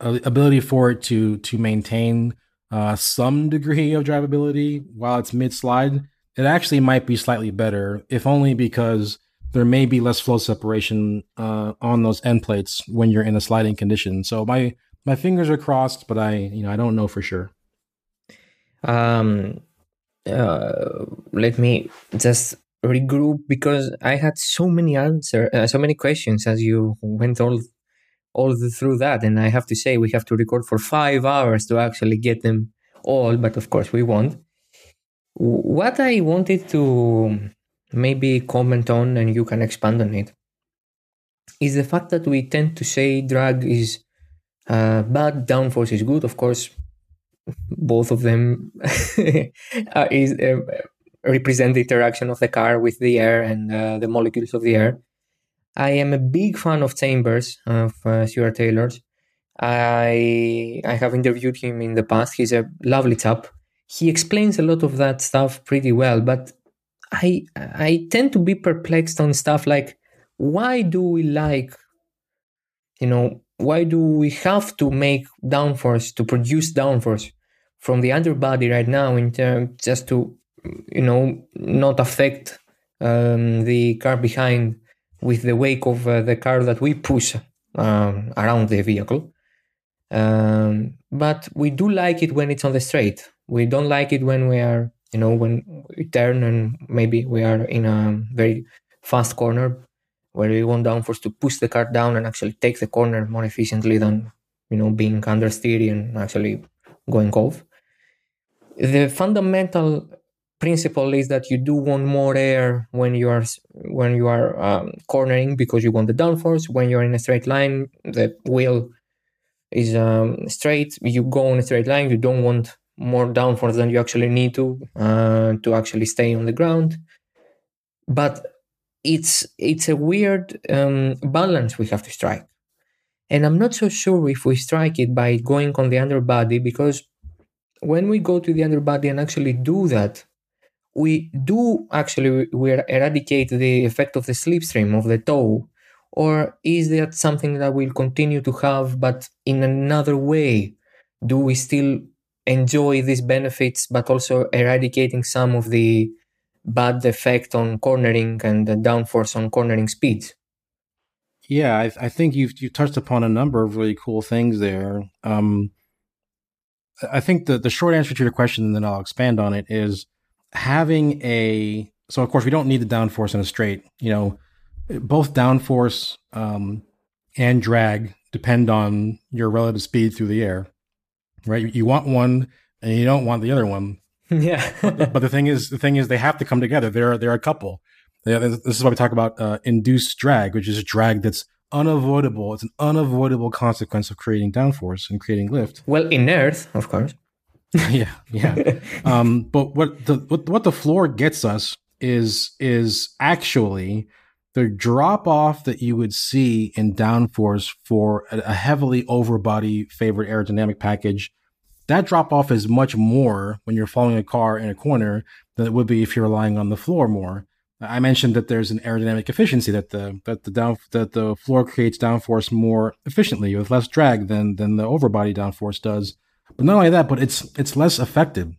uh, ability for it to to maintain uh, some degree of drivability while it's mid slide, it actually might be slightly better, if only because there may be less flow separation uh, on those end plates when you're in a sliding condition. So my my fingers are crossed, but I you know I don't know for sure. Um, uh, let me just regroup because I had so many answer, uh, so many questions as you went all all through that, and I have to say we have to record for five hours to actually get them all, but of course we won't. What I wanted to maybe comment on, and you can expand on it, is the fact that we tend to say drag is uh, bad, downforce is good. Of course, both of them is uh, represent the interaction of the car with the air and uh, the molecules of the air. I am a big fan of Chambers of uh, Stuart Taylor's. I I have interviewed him in the past. He's a lovely chap. He explains a lot of that stuff pretty well, but I I tend to be perplexed on stuff like why do we like you know why do we have to make downforce to produce downforce from the underbody right now in terms just to you know not affect um, the car behind with the wake of uh, the car that we push um, around the vehicle. Um, but we do like it when it's on the straight. We don't like it when we are you know when we turn and maybe we are in a very fast corner where we want downforce to push the car down and actually take the corner more efficiently than you know being understeer and actually going off. The fundamental principle is that you do want more air when you are when you are um, cornering because you want the downforce. When you're in a straight line the wheel is um, straight. You go on a straight line you don't want more downforce than you actually need to uh, to actually stay on the ground. But it's it's a weird um, balance we have to strike. And i'm not so sure if we strike it by going on the underbody because when we go to the underbody and actually do that, we do actually we eradicate the effect of the slipstream of the toe, or is that something that we'll continue to have, but in another way? Do we still enjoy these benefits, but also eradicating some of the bad effect on cornering and the downforce on cornering speeds? Yeah, I, I think you've you touched upon a number of really cool things there. Um, I think the, the short answer to your question, and then I'll expand on it, is having a. So, of course, we don't need the downforce in a straight. You know, both downforce um, and drag depend on your relative speed through the air, right? You want one and you don't want the other one. Yeah. but, but, the thing is, the thing is, they have to come together. They're they're a couple. Yeah, this is why we talk about uh, induced drag, which is a drag that's unavoidable. It's an unavoidable consequence of creating downforce and creating lift. Well, in Earth, of course. yeah, yeah. um, but what the what, what the floor gets us is is actually the drop off that you would see in downforce for a, a heavily overbody favored aerodynamic package. That drop off is much more when you're following a car in a corner than it would be if you're relying on the floor more. I mentioned that there's an aerodynamic efficiency that the that the down that the floor creates downforce more efficiently with less drag than than the overbody downforce does. But not only that, but it's it's less effective.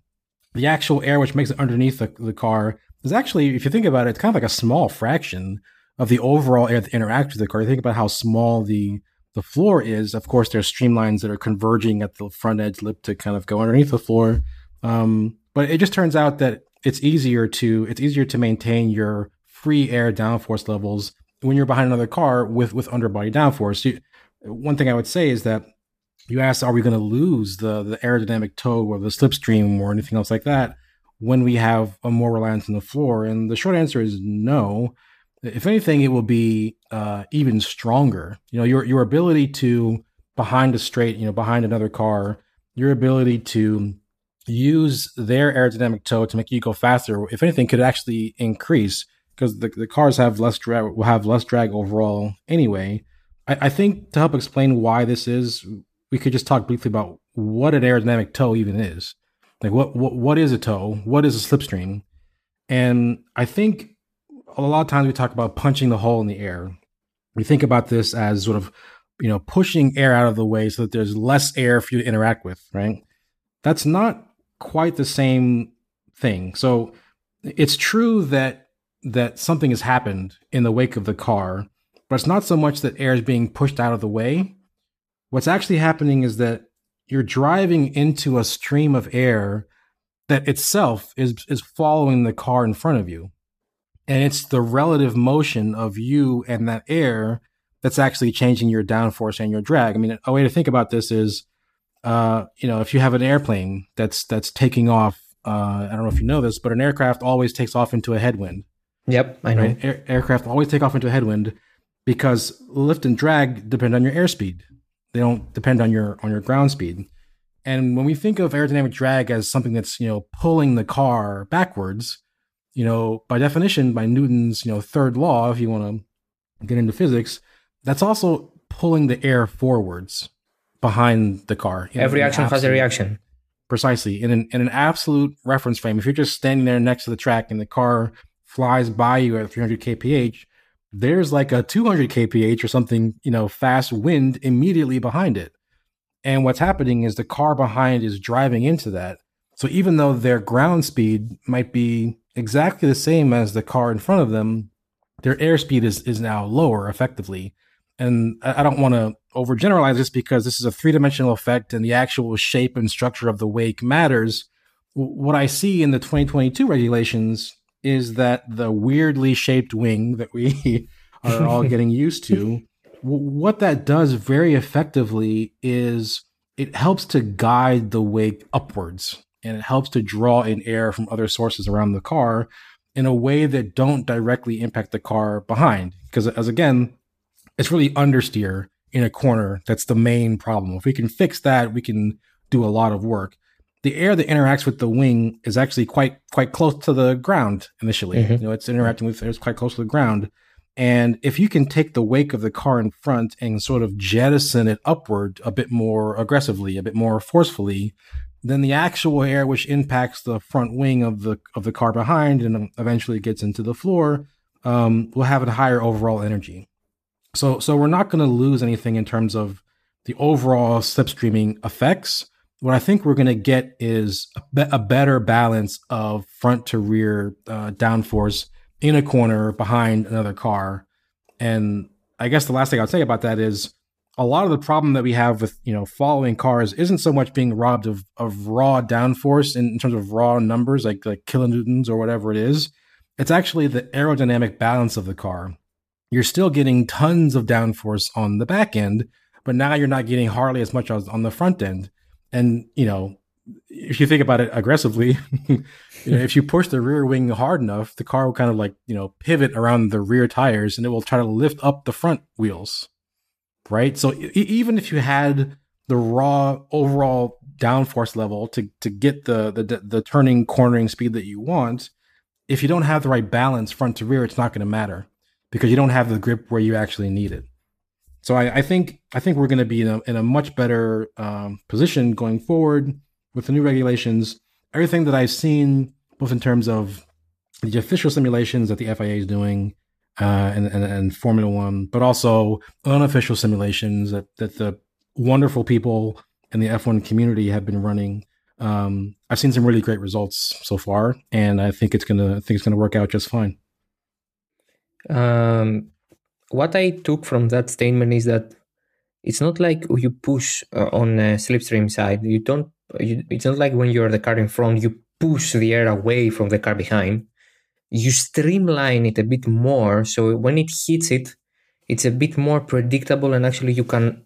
The actual air which makes it underneath the, the car is actually, if you think about it, it's kind of like a small fraction of the overall air that interacts with the car. You think about how small the the floor is. Of course, there's streamlines that are converging at the front edge lip to kind of go underneath the floor. Um, but it just turns out that it's easier to it's easier to maintain your free air downforce levels when you're behind another car with with underbody downforce. You, one thing I would say is that you asked, are we going to lose the the aerodynamic toe or the slipstream or anything else like that when we have a more reliance on the floor? And the short answer is no. If anything, it will be uh, even stronger. You know, your your ability to behind a straight, you know, behind another car, your ability to use their aerodynamic toe to make you go faster, if anything, could actually increase because the, the cars have less drag will have less drag overall anyway. I, I think to help explain why this is, we could just talk briefly about what an aerodynamic toe even is. Like what what what is a toe? What is a slipstream? And I think a lot of times we talk about punching the hole in the air. We think about this as sort of, you know, pushing air out of the way so that there's less air for you to interact with, right? That's not quite the same thing. So it's true that that something has happened in the wake of the car, but it's not so much that air is being pushed out of the way. What's actually happening is that you're driving into a stream of air that itself is is following the car in front of you. And it's the relative motion of you and that air that's actually changing your downforce and your drag. I mean, a way to think about this is, uh, you know, if you have an airplane that's that's taking off, uh, I don't know if you know this, but an aircraft always takes off into a headwind. Yep, I know. Right? Air- aircraft always take off into a headwind because lift and drag depend on your airspeed. They don't depend on your on your ground speed. And when we think of aerodynamic drag as something that's, you know, pulling the car backwards, you know, by definition, by Newton's, you know, third law, if you want to get into physics, that's also pulling the air forwards behind the car. Every action absolute, has a reaction. Precisely. In an, in an absolute reference frame, if you're just standing there next to the track and the car flies by you at 300 kph, there's like a 200 kph or something, you know, fast wind immediately behind it. And what's happening is the car behind is driving into that. So even though their ground speed might be exactly the same as the car in front of them, their airspeed is, is now lower effectively. And I don't want to overgeneralize this because this is a three dimensional effect and the actual shape and structure of the wake matters. What I see in the 2022 regulations is that the weirdly shaped wing that we are all getting used to what that does very effectively is it helps to guide the wake upwards and it helps to draw in air from other sources around the car in a way that don't directly impact the car behind. Because uh, as again it's really understeer in a corner that's the main problem. If we can fix that we can do a lot of work the air that interacts with the wing is actually quite quite close to the ground initially mm-hmm. you know it's interacting with it's quite close to the ground and if you can take the wake of the car in front and sort of jettison it upward a bit more aggressively, a bit more forcefully, then the actual air which impacts the front wing of the of the car behind and eventually gets into the floor um, will have a higher overall energy. So so we're not going to lose anything in terms of the overall slipstreaming effects. What I think we're going to get is a, be- a, better balance of front to rear uh, downforce in a corner behind another car. And I guess the last thing I'd say about that is a lot of the problem that we have with you know following cars isn't so much being robbed of of raw downforce in, in terms of raw numbers like like kilonewtons or whatever it is. It's actually the aerodynamic balance of the car. You're still getting tons of downforce on the back end, but now you're not getting hardly as much as on the front end. And you know if you think about it aggressively, you know, if you push the rear wing hard enough, the car will kind of like, you know, pivot around the rear tires and it will try to lift up the front wheels. Right. So e- even if you had the raw overall downforce level to, to get the, the, the turning cornering speed that you want, if you don't have the right balance front to rear, it's not going to matter because you don't have the grip where you actually need it. So I, I think I think we're going to be in a, in a much better um, position going forward with the new regulations, everything that I've seen, both in terms of the official simulations that the FIA is doing uh, and, and, and Formula One, but also unofficial simulations that, that the wonderful people in the F1 community have been running. Um, I've seen some really great results so far, and I think it's gonna I think it's gonna work out just fine. Um, what I took from that statement is that it's not like you push uh, on a slipstream side. You don't you, it's not like when you're the car in front, you push the air away from the car behind. You streamline it a bit more, so when it hits it, it's a bit more predictable, and actually you can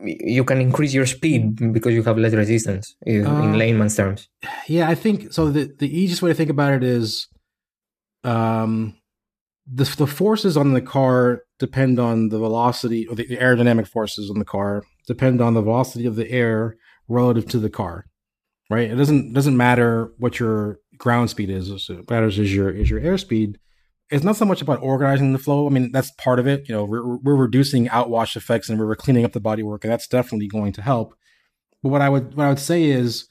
you can increase your speed because you have less resistance in, uh, in layman's terms. Yeah, I think so. The the easiest way to think about it is, um, the the forces on the car depend on the velocity or the, the aerodynamic forces on the car depend on the velocity of the air relative to the car, right? It doesn't doesn't matter what your ground speed is. What matters is your is your airspeed. It's not so much about organizing the flow. I mean, that's part of it. You know, we're, we're reducing outwash effects and we're cleaning up the body work, and that's definitely going to help. But what I would what I would say is,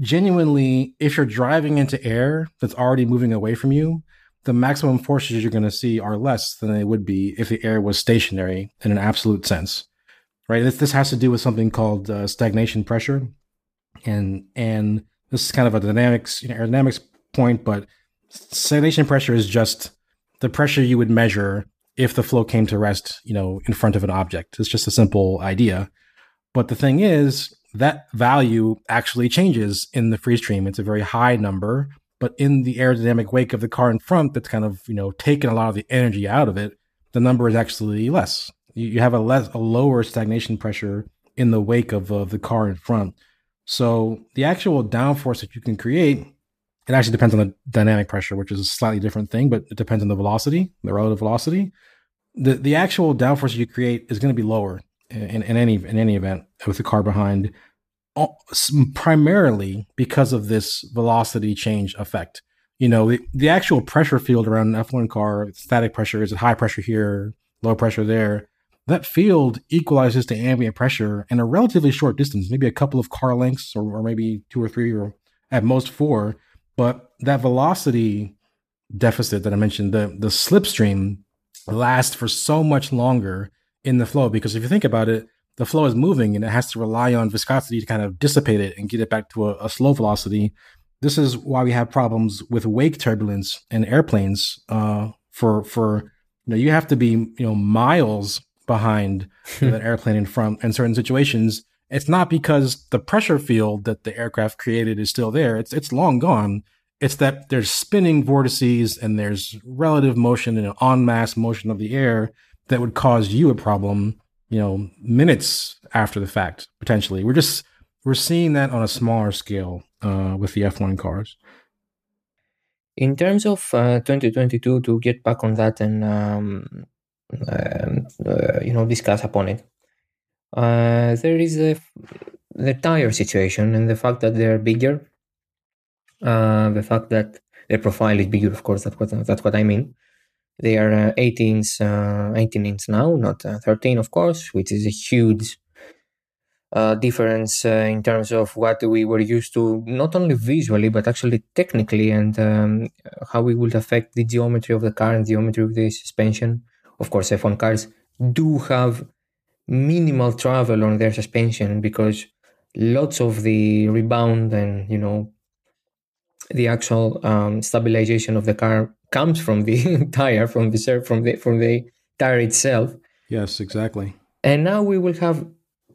genuinely, if you're driving into air that's already moving away from you, the maximum forces you're going to see are less than they would be if the air was stationary in an absolute sense right? This this has to do with something called uh, stagnation pressure, and and this is kind of a dynamics you know, aerodynamics point, but stagnation pressure is just the pressure you would measure if the flow came to rest, you know, in front of an object. It's just a simple idea. But the thing is, that value actually changes in the free stream. It's a very high number, but in the aerodynamic wake of the car in front that's kind of, you know, taken a lot of the energy out of it, the number is actually less. You, have a less a lower stagnation pressure in the wake of, of the car in front. So the actual downforce that you can create, it actually depends on the dynamic pressure, which is a slightly different thing, but it depends on the velocity, the relative velocity. The the actual downforce you create is going to be lower in, in any in any event with the car behind, primarily because of this velocity change effect. You know, the, the actual pressure field around an F1 car, static pressure is at high pressure here, low pressure there. That field equalizes to ambient pressure in a relatively short distance, maybe a couple of car lengths, or, or maybe two or three, or at most four. But that velocity deficit that I mentioned, the the slipstream lasts for so much longer in the flow because if you think about it, the flow is moving and it has to rely on viscosity to kind of dissipate it and get it back to a, a slow velocity. This is why we have problems with wake turbulence in airplanes. Uh, for for you know, you have to be you know miles behind that airplane in front in certain situations. It's not because the pressure field that the aircraft created is still there. It's it's long gone. It's that there's spinning vortices and there's relative motion and an en masse motion of the air that would cause you a problem, you know, minutes after the fact, potentially. We're just we're seeing that on a smaller scale uh, with the F1 cars. In terms of uh, 2022, to get back on that and um, uh, you know discuss upon it, uh, there is a, the tire situation and the fact that they're bigger, uh, the fact that the profile is bigger. Of course, that's what that's what I mean. They are uh, 18 uh, 18 inch now, not uh, 13, of course, which is a huge uh, difference uh, in terms of what we were used to, not only visually, but actually technically, and um, how it would affect the geometry of the car and geometry of the suspension. Of course, F1 cars do have minimal travel on their suspension because lots of the rebound and, you know, the actual um, stabilization of the car comes from the tire, from the from the from the tire itself. Yes, exactly. And now we will have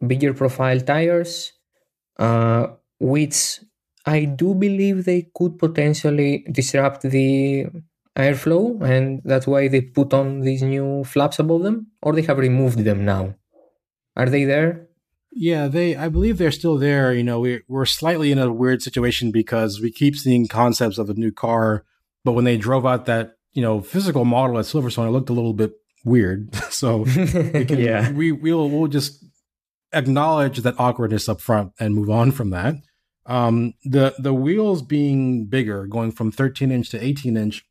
bigger profile tires, uh, which I do believe they could potentially disrupt the airflow, and that's why they put on these new flaps above them, or they have removed them now. Are they there? Yeah, they. I believe they're still there. You know, we we're slightly in a weird situation because we keep seeing concepts of a new car but when they drove out that you know physical model at Silverstone, it looked a little bit weird. so we can, yeah, we we'll we'll just acknowledge that awkwardness up front and move on from that. Um, the the wheels being bigger, going from 13 inch to 18 inch,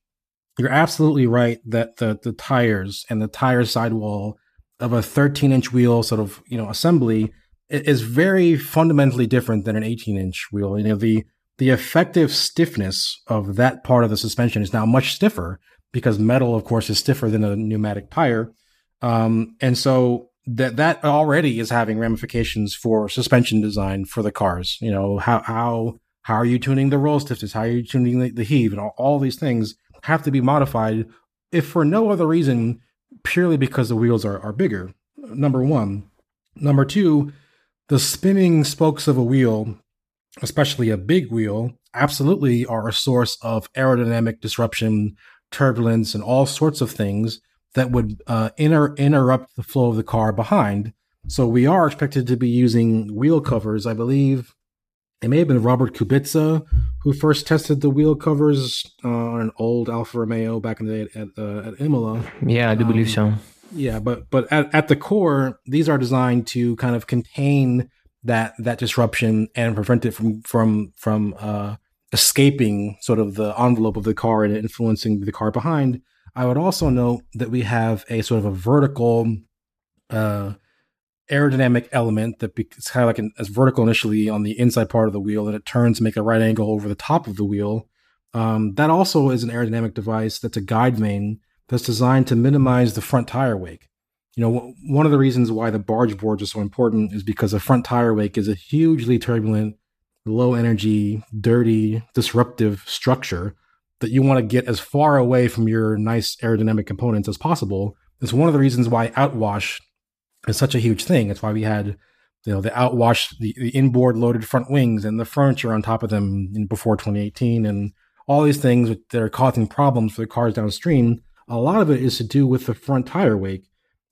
you're absolutely right that the the tires and the tire sidewall of a 13 inch wheel sort of you know assembly is very fundamentally different than an 18 inch wheel. You know the the effective stiffness of that part of the suspension is now much stiffer because metal, of course, is stiffer than a pneumatic tire. Um, and so that that already is having ramifications for suspension design for the cars. You know, how how how are you tuning the roll stiffness? How are you tuning the, the heave? And all, all these things have to be modified, if for no other reason, purely because the wheels are, are bigger. Number one. Number two, the spinning spokes of a wheel especially a big wheel, absolutely are a source of aerodynamic disruption, turbulence, and all sorts of things that would uh, inter- interrupt the flow of the car behind. So we are expected to be using wheel covers. I believe it may have been Robert Kubica who first tested the wheel covers uh, on an old Alfa Romeo back in the day at, uh, at Imola. Yeah, I do um, believe so. Yeah, but but at, at the core, these are designed to kind of contain that that disruption and prevent it from from from uh, escaping sort of the envelope of the car and influencing the car behind. I would also note that we have a sort of a vertical uh, aerodynamic element that be- it's kind of like an, as vertical initially on the inside part of the wheel, and it turns to make a right angle over the top of the wheel. Um, that also is an aerodynamic device that's a guide vane that's designed to minimize the front tire wake you know, one of the reasons why the barge boards are so important is because a front tire wake is a hugely turbulent, low energy, dirty, disruptive structure that you want to get as far away from your nice aerodynamic components as possible. It's one of the reasons why outwash is such a huge thing. It's why we had, you know, the outwash, the, the inboard loaded front wings and the furniture on top of them before 2018 and all these things that are causing problems for the cars downstream. A lot of it is to do with the front tire wake.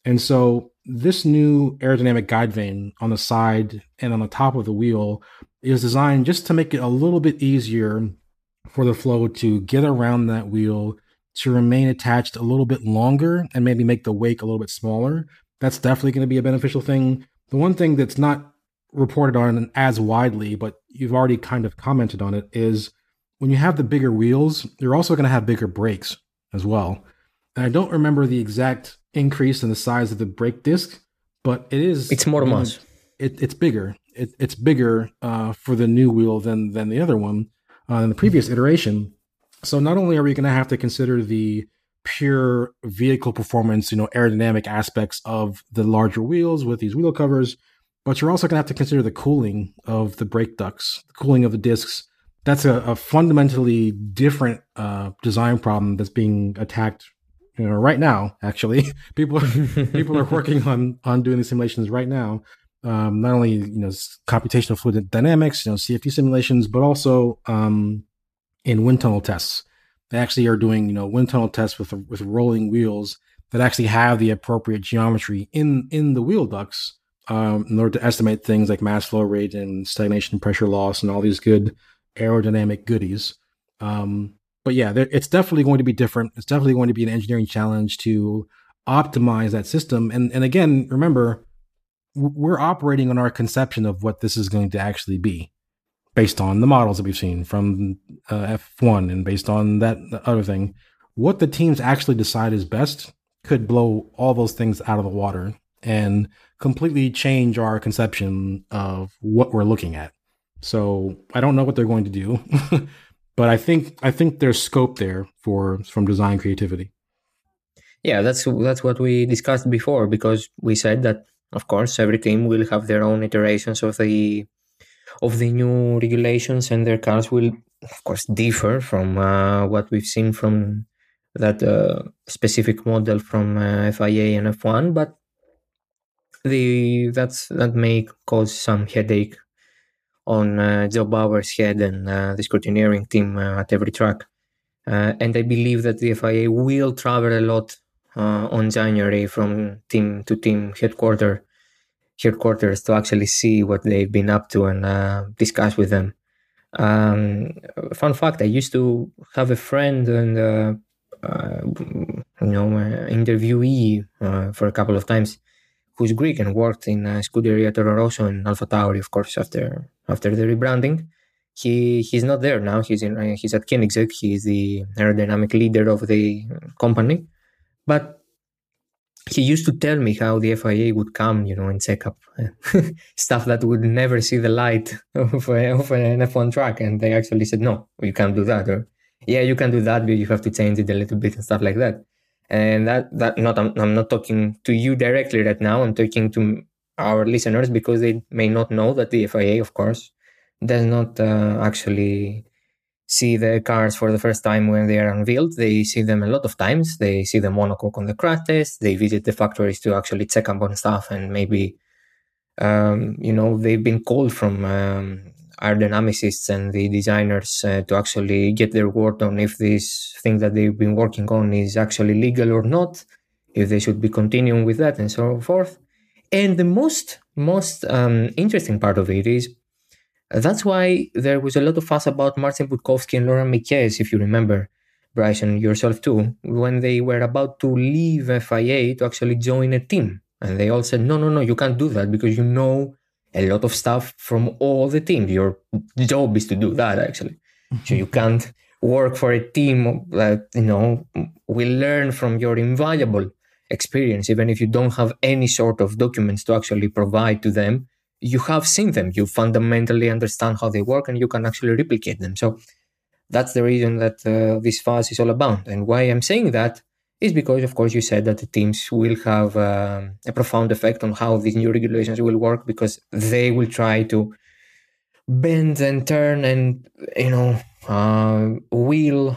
And so this new aerodynamic guide vane on the side and on the top of the wheel is designed just to make it a little bit easier for the flow to get around that wheel to remain attached a little bit longer and maybe make the wake a little bit smaller. That's definitely going to be a beneficial thing. The one thing that's not reported on as widely, but you've already kind of commented on it, is when you have the bigger wheels, you're also going to have bigger brakes as well. And I don't remember the exact increase in the size of the brake disc, but it is. It's more mass. It, it's bigger. It, it's bigger uh, for the new wheel than than the other one uh, in the previous iteration. So not only are we going to have to consider the pure vehicle performance, you know, aerodynamic aspects of the larger wheels with these wheel covers, but you're also going to have to consider the cooling of the brake ducts, the cooling of the discs. That's a, a fundamentally different uh, design problem that's being attacked you know, right now. Actually, people people are working on on doing the simulations right now. Um, not only you know computational fluid dynamics, you know CFD simulations, but also um, in wind tunnel tests. They actually are doing you know wind tunnel tests with with rolling wheels that actually have the appropriate geometry in in the wheel ducts um, in order to estimate things like mass flow rate and stagnation pressure loss and all these good aerodynamic goodies. Um, but yeah, there, it's definitely going to be different. It's definitely going to be an engineering challenge to optimize that system. And and again, remember, we're operating on our conception of what this is going to actually be, based on the models that we've seen from uh, F1 and based on that other thing. What the teams actually decide is best could blow all those things out of the water and completely change our conception of what we're looking at. So I don't know what they're going to do. but I think I think there's scope there for from design creativity. Yeah, that's that's what we discussed before because we said that of course every team will have their own iterations of the of the new regulations and their cars will of course differ from uh, what we've seen from that uh, specific model from uh, FIA and F1 but the that's that may cause some headache on uh, Jo Bauer's head and uh, the scrutineering team uh, at every track. and I believe that the FIA will travel a lot on January from team to team headquarters headquarters to actually see what they've been up to and uh, discuss with them. Um, fun fact: I used to have a friend and uh, uh, you know interviewee for a couple of times who's Greek and worked in uh, Scuderia Toro Rosso and AlphaTauri, of course, after after the rebranding. He he's not there now. He's in uh, he's at Koenigsegg. He's the aerodynamic leader of the company, but he used to tell me how the FIA would come, you know, and check up stuff that would never see the light of, a, of an F1 track, and they actually said, "No, you can't do that," or "Yeah, you can do that, but you have to change it a little bit and stuff like that." And that that not I'm, I'm not talking to you directly right now. I'm talking to our listeners because they may not know that the FIA of course does not uh, actually see the cars for the first time when they are unveiled. They see them a lot of times. They see the monocoque on the crash test. They visit the factories to actually check up on stuff and maybe um, you know they've been called from um, aerodynamicists and the designers uh, to actually get their word on if this thing that they've been working on is actually legal or not, if they should be continuing with that, and so forth. And the most most um, interesting part of it is that's why there was a lot of fuss about Marcin Budkowski and Laurent Mekies, if you remember, Bryson, yourself too, when they were about to leave FIA to actually join a team. And they all said, no, no, no, you can't do that because you know a lot of stuff from all the teams. Your job is to do that actually. so you can't work for a team that you know will learn from your invaluable experience, even if you don't have any sort of documents to actually provide to them. You have seen them. You fundamentally understand how they work, and you can actually replicate them. So that's the reason that uh, this fuss is all about. And why I'm saying that is because, of course, you said that the teams will have um, a profound effect on how these new regulations will work because they will try to bend and turn and, you know, uh, wheel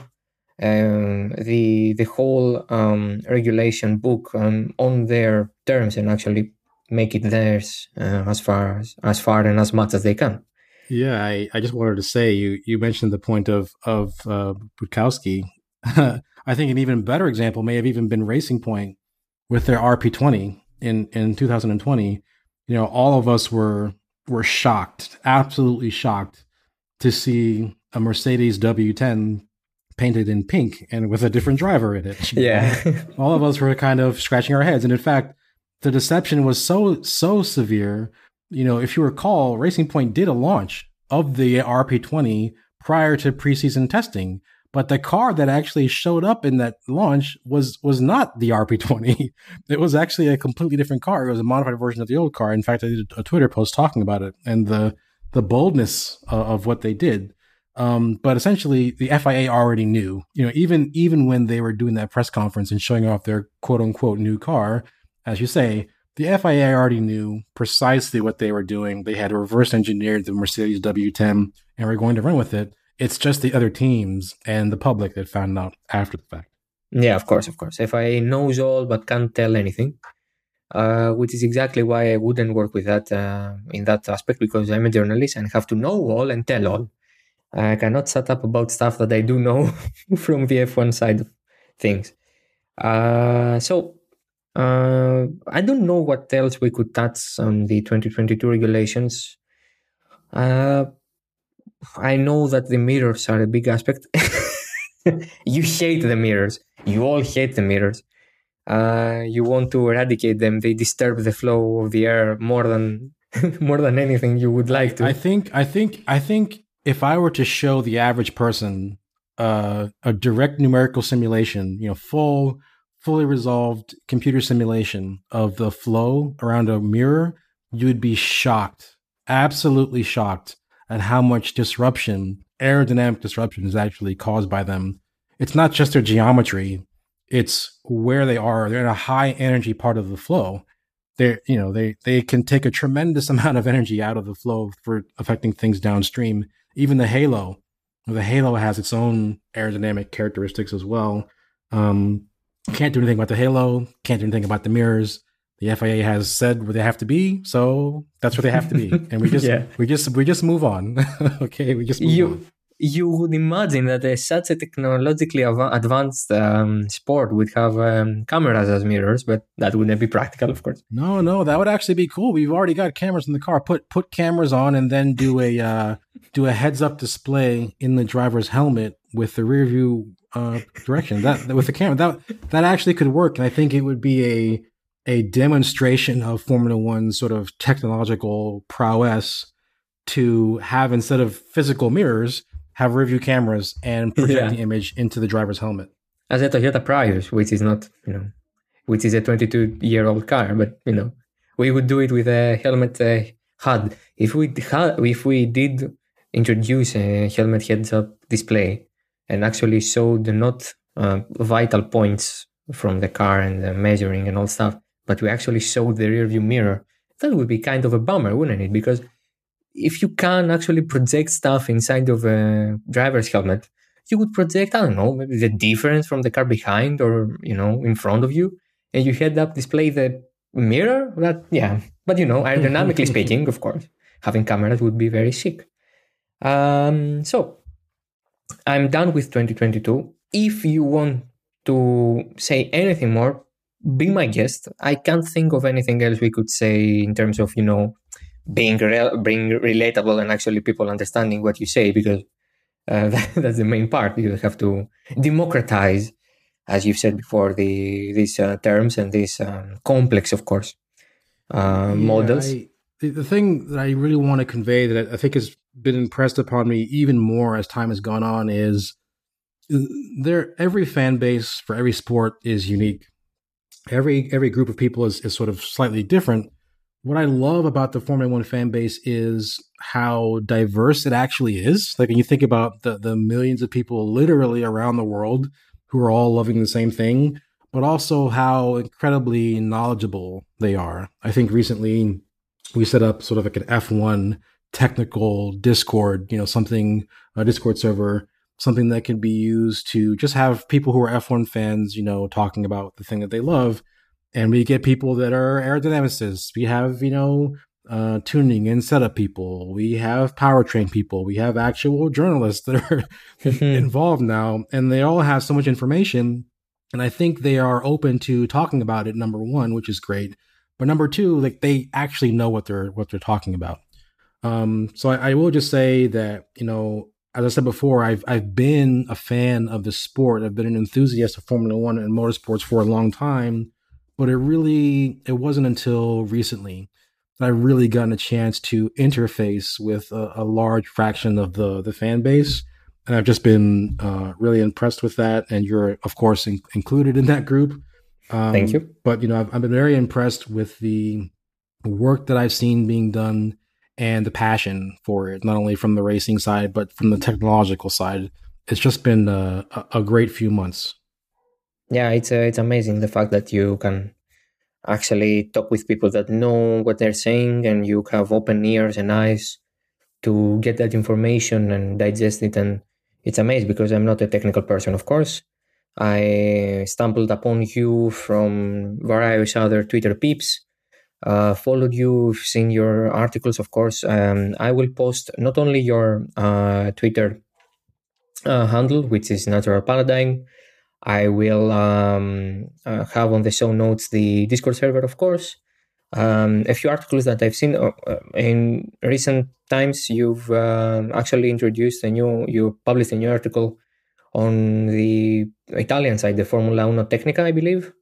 um, the the whole um, regulation book um, on their terms and actually make it theirs uh, as far as, as far and as much as they can. Yeah, I, I just wanted to say you you mentioned the point of of uh. I think an even better example may have even been Racing Point with their RP20 in in 2020. You know, all of us were were shocked, absolutely shocked, to see a Mercedes W10 painted in pink and with a different driver in it. Yeah. all of us were kind of scratching our heads. And in fact, the deception was so, so severe. You know, if you recall, Racing Point did a launch of the RP20 prior to preseason testing. But the car that actually showed up in that launch was was not the RP20. It was actually a completely different car. It was a modified version of the old car. In fact, I did a Twitter post talking about it and the the boldness of, what they did. Um, but essentially, the FIA already knew. You know, even even when they were doing that press conference and showing off their quote unquote new car, as you say, the FIA already knew precisely what they were doing. They had reverse engineered the Mercedes W10 and were going to run with it. It's just the other teams and the public that found out after the fact. Yeah, of course, of course. FIA knows all but can't tell anything, uh, which is exactly why I wouldn't work with that uh, in that aspect because I'm a journalist and have to know all and tell all. I cannot shut up about stuff that I do know from the F1 side of things. Uh, so uh, I don't know what else we could touch on the 2022 regulations. Uh, I know that the mirrors are a big aspect. you hate the mirrors. You all hate the mirrors. Uh, you want to eradicate them. They disturb the flow of the air more than more than anything you would like to. I think. I think. I think if I were to show the average person uh, a direct numerical simulation, you know, full fully resolved computer simulation of the flow around a mirror, you would be shocked, absolutely shocked at how much disruption, aerodynamic disruption, is actually caused by them. It's not just their geometry; it's where they are. They're in a high energy part of the flow. They, you know, they they can take a tremendous amount of energy out of the flow for affecting things downstream. Even the halo, the halo has its own aerodynamic characteristics as well. Um, can't do anything about the halo. Can't do anything about the mirrors. The FIA has said where they have to be, so that's where they have to be, and we just yeah. we just we just move on. okay, we just you, on. You would imagine that uh, such a technologically av- advanced um, sport would have um, cameras as mirrors, but that wouldn't be practical, of course. No, no, that would actually be cool. We've already got cameras in the car. Put put cameras on, and then do a uh, do a heads up display in the driver's helmet with the rear view uh, direction. That with the camera that that actually could work, and I think it would be a a demonstration of Formula One sort of technological prowess to have instead of physical mirrors, have review cameras and project yeah. the image into the driver's helmet. As a Toyota Prius, which is not you know, which is a 22 year old car, but you know, we would do it with a helmet uh, HUD. If we had, if we did introduce a helmet heads up display and actually showed not uh, vital points from the car and the measuring and all stuff, but we actually showed the rear view mirror, that would be kind of a bummer, wouldn't it? Because if you can actually project stuff inside of a driver's helmet, you would project, I don't know, maybe the difference from the car behind or, you know, in front of you. And you head up display the mirror. That, yeah. But, you know, aerodynamically speaking, of course, having cameras would be very sick. Um, so I'm done with 2022. If you want to say anything more, be my guest. I can't think of anything else we could say in terms of, you know, being re- being relatable and actually people understanding what you say because uh, that, that's the main part. You have to democratize, as you've said before, the these uh, terms and these um, complex, of course, uh, yeah, models. I, the, the thing that I really want to convey that I think has been impressed upon me even more as time has gone on is there every fan base for every sport is unique. Every every group of people is, is sort of slightly different. What I love about the Formula One fan base is how diverse it actually is. Like when you think about the the millions of people literally around the world who are all loving the same thing, but also how incredibly knowledgeable they are. I think recently we set up sort of like an F1 technical Discord, you know, something, a Discord server something that can be used to just have people who are F1 fans, you know, talking about the thing that they love. And we get people that are aerodynamicists. We have, you know, uh, tuning and setup people. We have powertrain people. We have actual journalists that are involved now, and they all have so much information. And I think they are open to talking about it. Number one, which is great, but number two, like they actually know what they're what they're talking about. Um, so I, I will just say that you know, as I said before, I've I've been a fan of the sport. I've been an enthusiast of Formula One and motorsports for a long time, but it really it wasn't until recently that I really gotten a chance to interface with a, a large fraction of the the fan base, and I've just been uh, really impressed with that. And you're of course in, included in that group. Um, Thank you. But you know, I've, I've been very impressed with the work that I've seen being done and the passion for it, not only from the racing side but from the technological side. It's just been a, a great few months. Yeah, it's uh, it's amazing the fact that you can actually talk with people that know what they're saying and you have open ears and eyes to get that information and digest it and it's amazing because i'm not a technical person of course i stumbled upon you from various other twitter peeps uh, followed you seen your articles of course um, i will post not only your uh, twitter uh, handle which is natural paradigm I will um, uh, have on the show notes the Discord server, of course. Um, a few articles that I've seen uh, uh in recent times. You've uh, actually introduced a new, you published a new article on the Italian side, the Formula Uno Tecnica, I believe.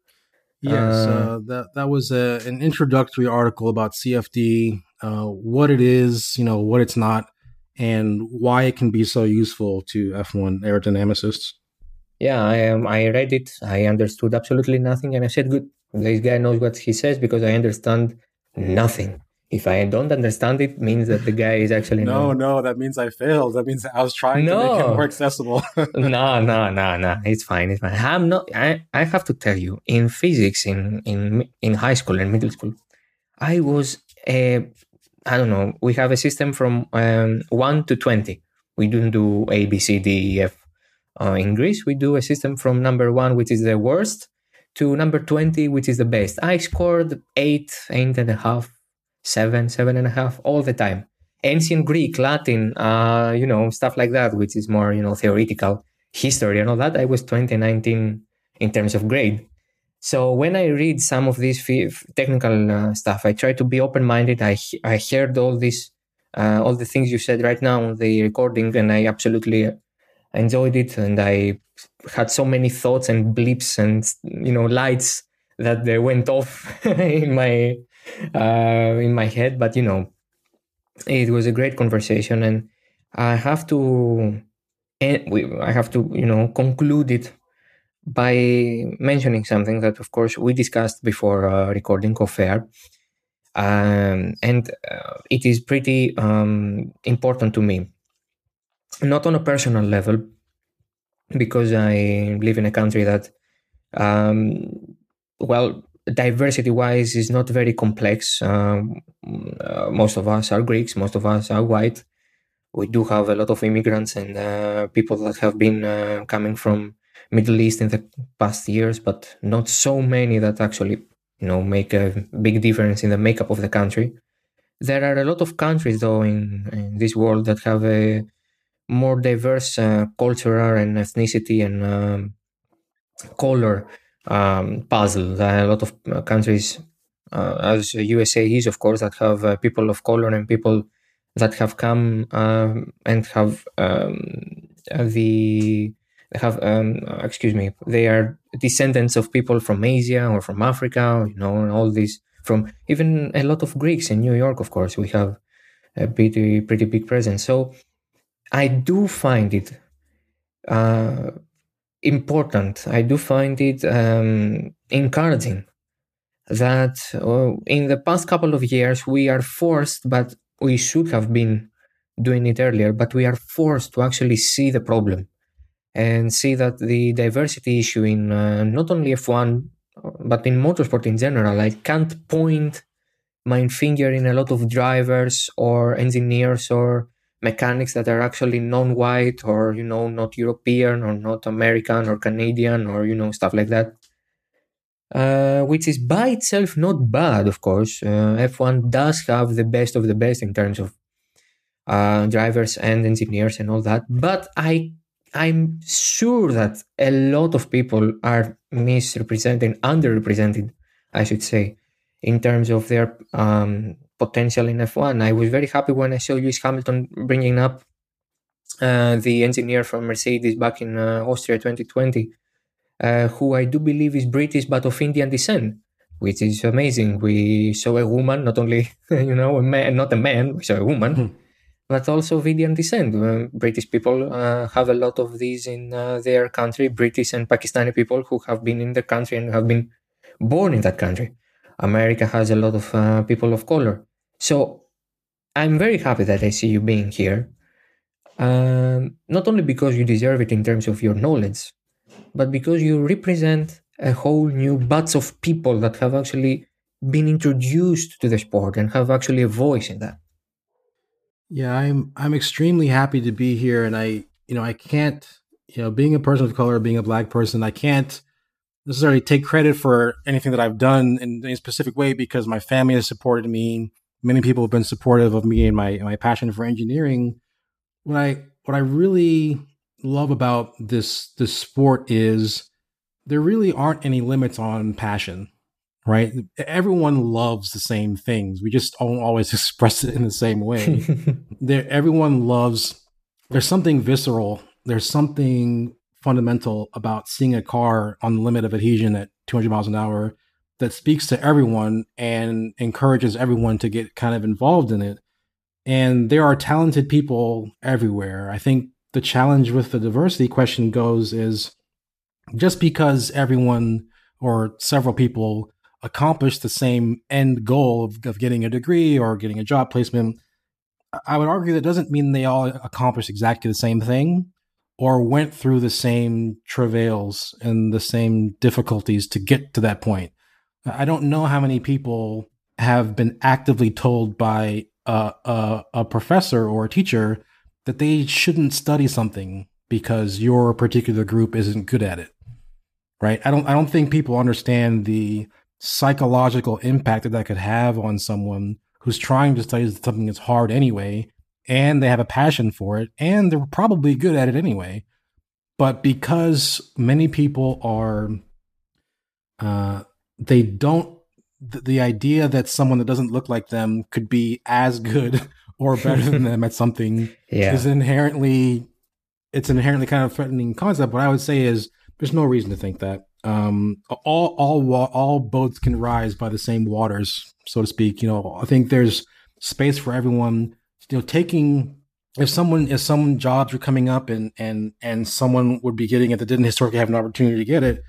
Yes, uh, uh, that that was a, an introductory article about CFD, what it is, you know, what it's not, and why it can be so useful to F1 aerodynamicists yeah, I um, I read it. I understood absolutely nothing, and I said, "Good, this guy knows what he says because I understand nothing." If I don't understand it, means that the guy is actually no, no. That means I failed. That means I was trying no. to make it more accessible. no, no, no, no. It's fine. It's fine. I'm not. I, I have to tell you, in physics, in in in high school and middle school, I was a. I don't know. We have a system from um, one to twenty. We don't do A, B, C, D, E, F uh, in Greece, we do a system from number one, which is the worst, to number 20, which is the best. I scored eight, eight and a half, seven, seven and a half all the time. Ancient Greek, Latin, uh, you know, stuff like that, which is more, you know, theoretical history and all that. I was 2019 in terms of grade. So when I read some of this technical uh, stuff, I try to be open-minded. I I heard all this, uh, all the things you said right now on the recording, and I absolutely enjoyed it and I had so many thoughts and blips and you know lights that they went off in my uh, in my head. But you know, it was a great conversation, and I have to I have to you know conclude it by mentioning something that, of course, we discussed before uh, recording off air. Um, and uh, it is pretty um, important to me not on a personal level, because I live in a country that, um, well, diversity wise is not very complex. Um, uh, most of us are Greeks, most of us are white. We do have a lot of immigrants and uh, people that have been uh, coming from Middle East in the past years, but not so many that actually, you know, make a big difference in the makeup of the country. There are a lot of countries, though, in, in this world that have a more diverse uh, cultural and ethnicity and um, color um, puzzle. A lot of uh, countries, uh, as USA is, of course, that have uh, people of color and people that have come um, and have um, the have um, excuse me they are descendants of people from asia or from africa you know and all these from even a lot of greeks in new york of course we have a pretty pretty big presence so I do find it uh, important. I do find it um, encouraging that uh, in the past couple of years we are forced, but we should have been doing it earlier, but we are forced to actually see the problem and see that the diversity issue in uh, not only F1 but in motorsport in general, I can't point my finger in a lot of drivers or engineers or mechanics that are actually non-white or you know not European or not American or Canadian or you know stuff like that. Uh, which is by itself not bad, of course. Uh, F1 does have the best of the best in terms of uh, drivers and engineers and all that, but I I'm sure that a lot of people are misrepresented, underrepresented, I should say, in terms of their um, potential in F1. I was very happy when I saw Lewis Hamilton bringing up uh, the engineer from Mercedes back in uh, Austria 2020, uh, who I do believe is British but of Indian descent, which is amazing. We saw a woman, not only you know a man, not a man, we saw a woman. Hmm. But also of Indian descent. Uh, British people uh, have a lot of these in uh, their country. British and Pakistani people who have been in the country and have been born in that country. America has a lot of uh, people of color. So I'm very happy that I see you being here. Um, not only because you deserve it in terms of your knowledge, but because you represent a whole new batch of people that have actually been introduced to the sport and have actually a voice in that. Yeah, I'm I'm extremely happy to be here and I you know, I can't, you know, being a person of color, being a black person, I can't necessarily take credit for anything that I've done in a specific way because my family has supported me. Many people have been supportive of me and my my passion for engineering. What I what I really love about this this sport is there really aren't any limits on passion, right? Everyone loves the same things. We just don't always express it in the same way. there, everyone loves. There's something visceral. There's something fundamental about seeing a car on the limit of adhesion at 200 miles an hour that speaks to everyone and encourages everyone to get kind of involved in it. And there are talented people everywhere. I think the challenge with the diversity question goes is just because everyone or several people accomplish the same end goal of, of getting a degree or getting a job placement, I would argue that doesn't mean they all accomplish exactly the same thing or went through the same travails and the same difficulties to get to that point. I don't know how many people have been actively told by a, a, a professor or a teacher that they shouldn't study something because your particular group isn't good at it. Right? I don't I don't think people understand the psychological impact that that could have on someone who's trying to study something that's hard anyway and they have a passion for it and they're probably good at it anyway but because many people are uh, they don't the, the idea that someone that doesn't look like them could be as good or better than them at something yeah. is inherently it's an inherently kind of threatening concept. What i would say is there's no reason to think that. Um, all all all boats can rise by the same waters so to speak. You know i think there's space for everyone. You know taking if someone if some jobs are coming up and and and someone would be getting it that didn't historically have an opportunity to get it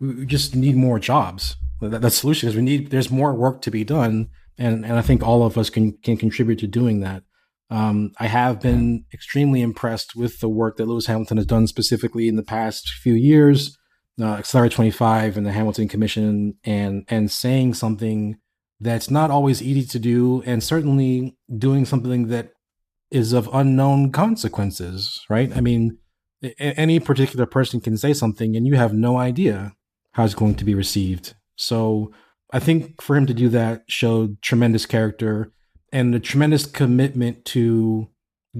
we just need more jobs that, the solution is we need there's more work to be done and and i think all of us can can contribute to doing that um, i have been extremely impressed with the work that lewis hamilton has done specifically in the past few years uh, accelerate 25 and the hamilton commission and and saying something that's not always easy to do and certainly doing something that is of unknown consequences, right? I mean, any particular person can say something and you have no idea how it's going to be received. So I think for him to do that showed tremendous character and a tremendous commitment to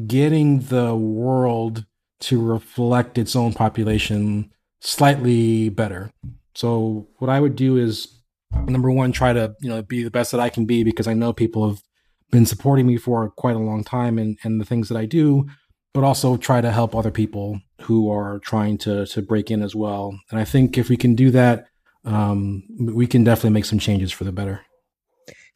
getting the world to reflect its own population slightly better. So what I would do is number one, try to, you know, be the best that I can be because I know people have been supporting me for quite a long time and, and the things that I do, but also try to help other people who are trying to to break in as well. And I think if we can do that, um, we can definitely make some changes for the better.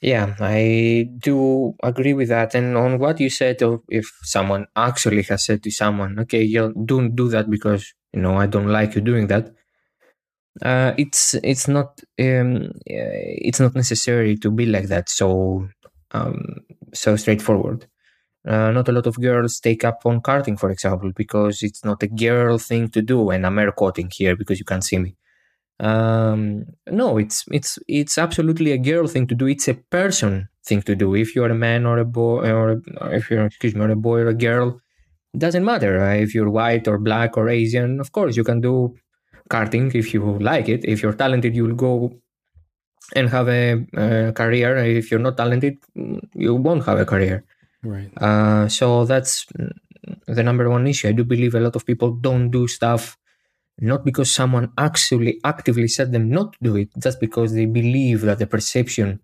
Yeah, I do agree with that. And on what you said, of if someone actually has said to someone, "Okay, you don't do that because you know I don't like you doing that," uh, it's it's not um, it's not necessary to be like that. So um, so straightforward. Uh, not a lot of girls take up on karting, for example, because it's not a girl thing to do. And I'm air quoting here because you can't see me. Um, no, it's it's it's absolutely a girl thing to do. It's a person thing to do. If you're a man or a boy, or, or if you're excuse me, or a boy or a girl, it doesn't matter. Uh, if you're white or black or Asian, of course you can do karting if you like it. If you're talented, you'll go and have a, a career. If you're not talented, you won't have a career. Right. Uh, so that's the number one issue. I do believe a lot of people don't do stuff not because someone actually actively said them not to do it, just because they believe that the perception,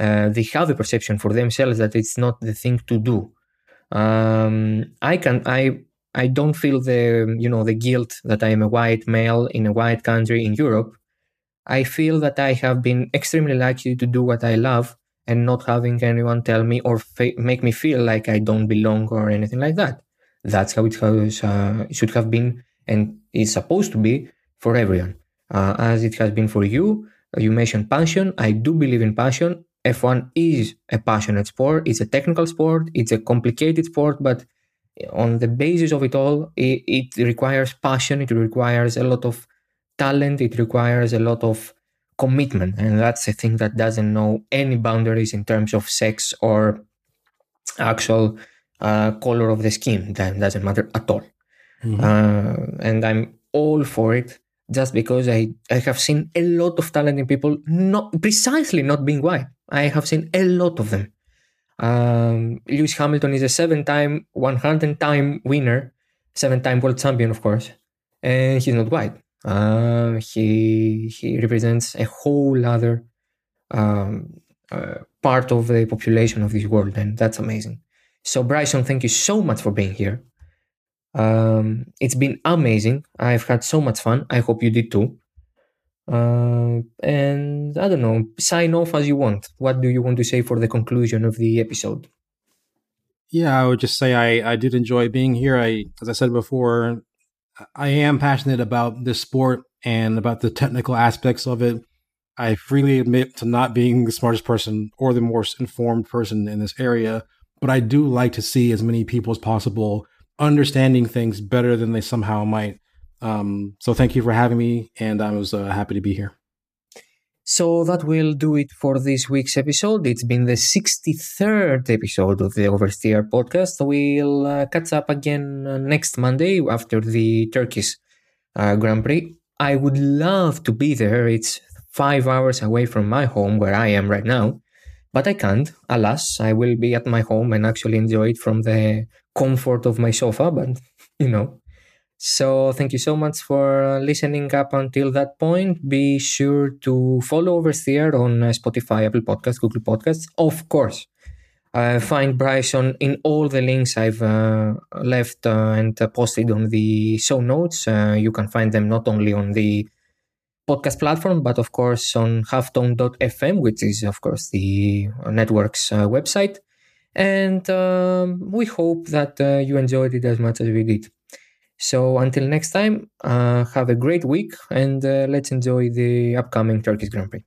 uh, they have a perception for themselves that it's not the thing to do. Um, I can, I, I don't feel the, you know, the guilt that I am a white male in a white country in Europe. I feel that I have been extremely lucky to do what I love and not having anyone tell me or fa- make me feel like I don't belong or anything like that. That's how it has, uh, should have been and is supposed to be for everyone, uh, as it has been for you. You mentioned passion. I do believe in passion. F1 is a passionate sport. It's a technical sport. It's a complicated sport, but on the basis of it all, it, it requires passion. It requires a lot of talent. It requires a lot of commitment, and that's a thing that doesn't know any boundaries in terms of sex or actual uh, color of the skin. That doesn't matter at all. Mm-hmm. Uh, and I'm all for it just because I, I have seen a lot of talented people not precisely not being white. I have seen a lot of them. Um, Lewis Hamilton is a seven-time, 100-time winner, seven-time world champion, of course, and he's not white. Uh, he he represents a whole other um, uh, part of the population of this world, and that's amazing. So, Bryson, thank you so much for being here. Um, it's been amazing. I've had so much fun. I hope you did too. Uh, and I don't know, sign off as you want. What do you want to say for the conclusion of the episode? Yeah, I would just say I, I did enjoy being here. I, as I said before, I am passionate about this sport and about the technical aspects of it. I freely admit to not being the smartest person or the most informed person in this area, but I do like to see as many people as possible understanding things better than they somehow might. Um, so thank you for having me, and I was uh, happy to be here. So that will do it for this week's episode. It's been the 63rd episode of the Oversteer podcast. We'll uh, catch up again uh, next Monday after the Turkish uh, Grand Prix. I would love to be there. It's five hours away from my home where I am right now, but I can't. Alas, I will be at my home and actually enjoy it from the comfort of my sofa, but you know. So thank you so much for listening up until that point. Be sure to follow Oversteer on uh, Spotify, Apple Podcasts, Google Podcasts, of course. Uh, find Bryson in all the links I've uh, left uh, and uh, posted on the show notes. Uh, you can find them not only on the podcast platform, but of course on halftone.fm, which is, of course, the network's website. And um, we hope that uh, you enjoyed it as much as we did. So until next time, uh, have a great week and uh, let's enjoy the upcoming Turkish Grand Prix.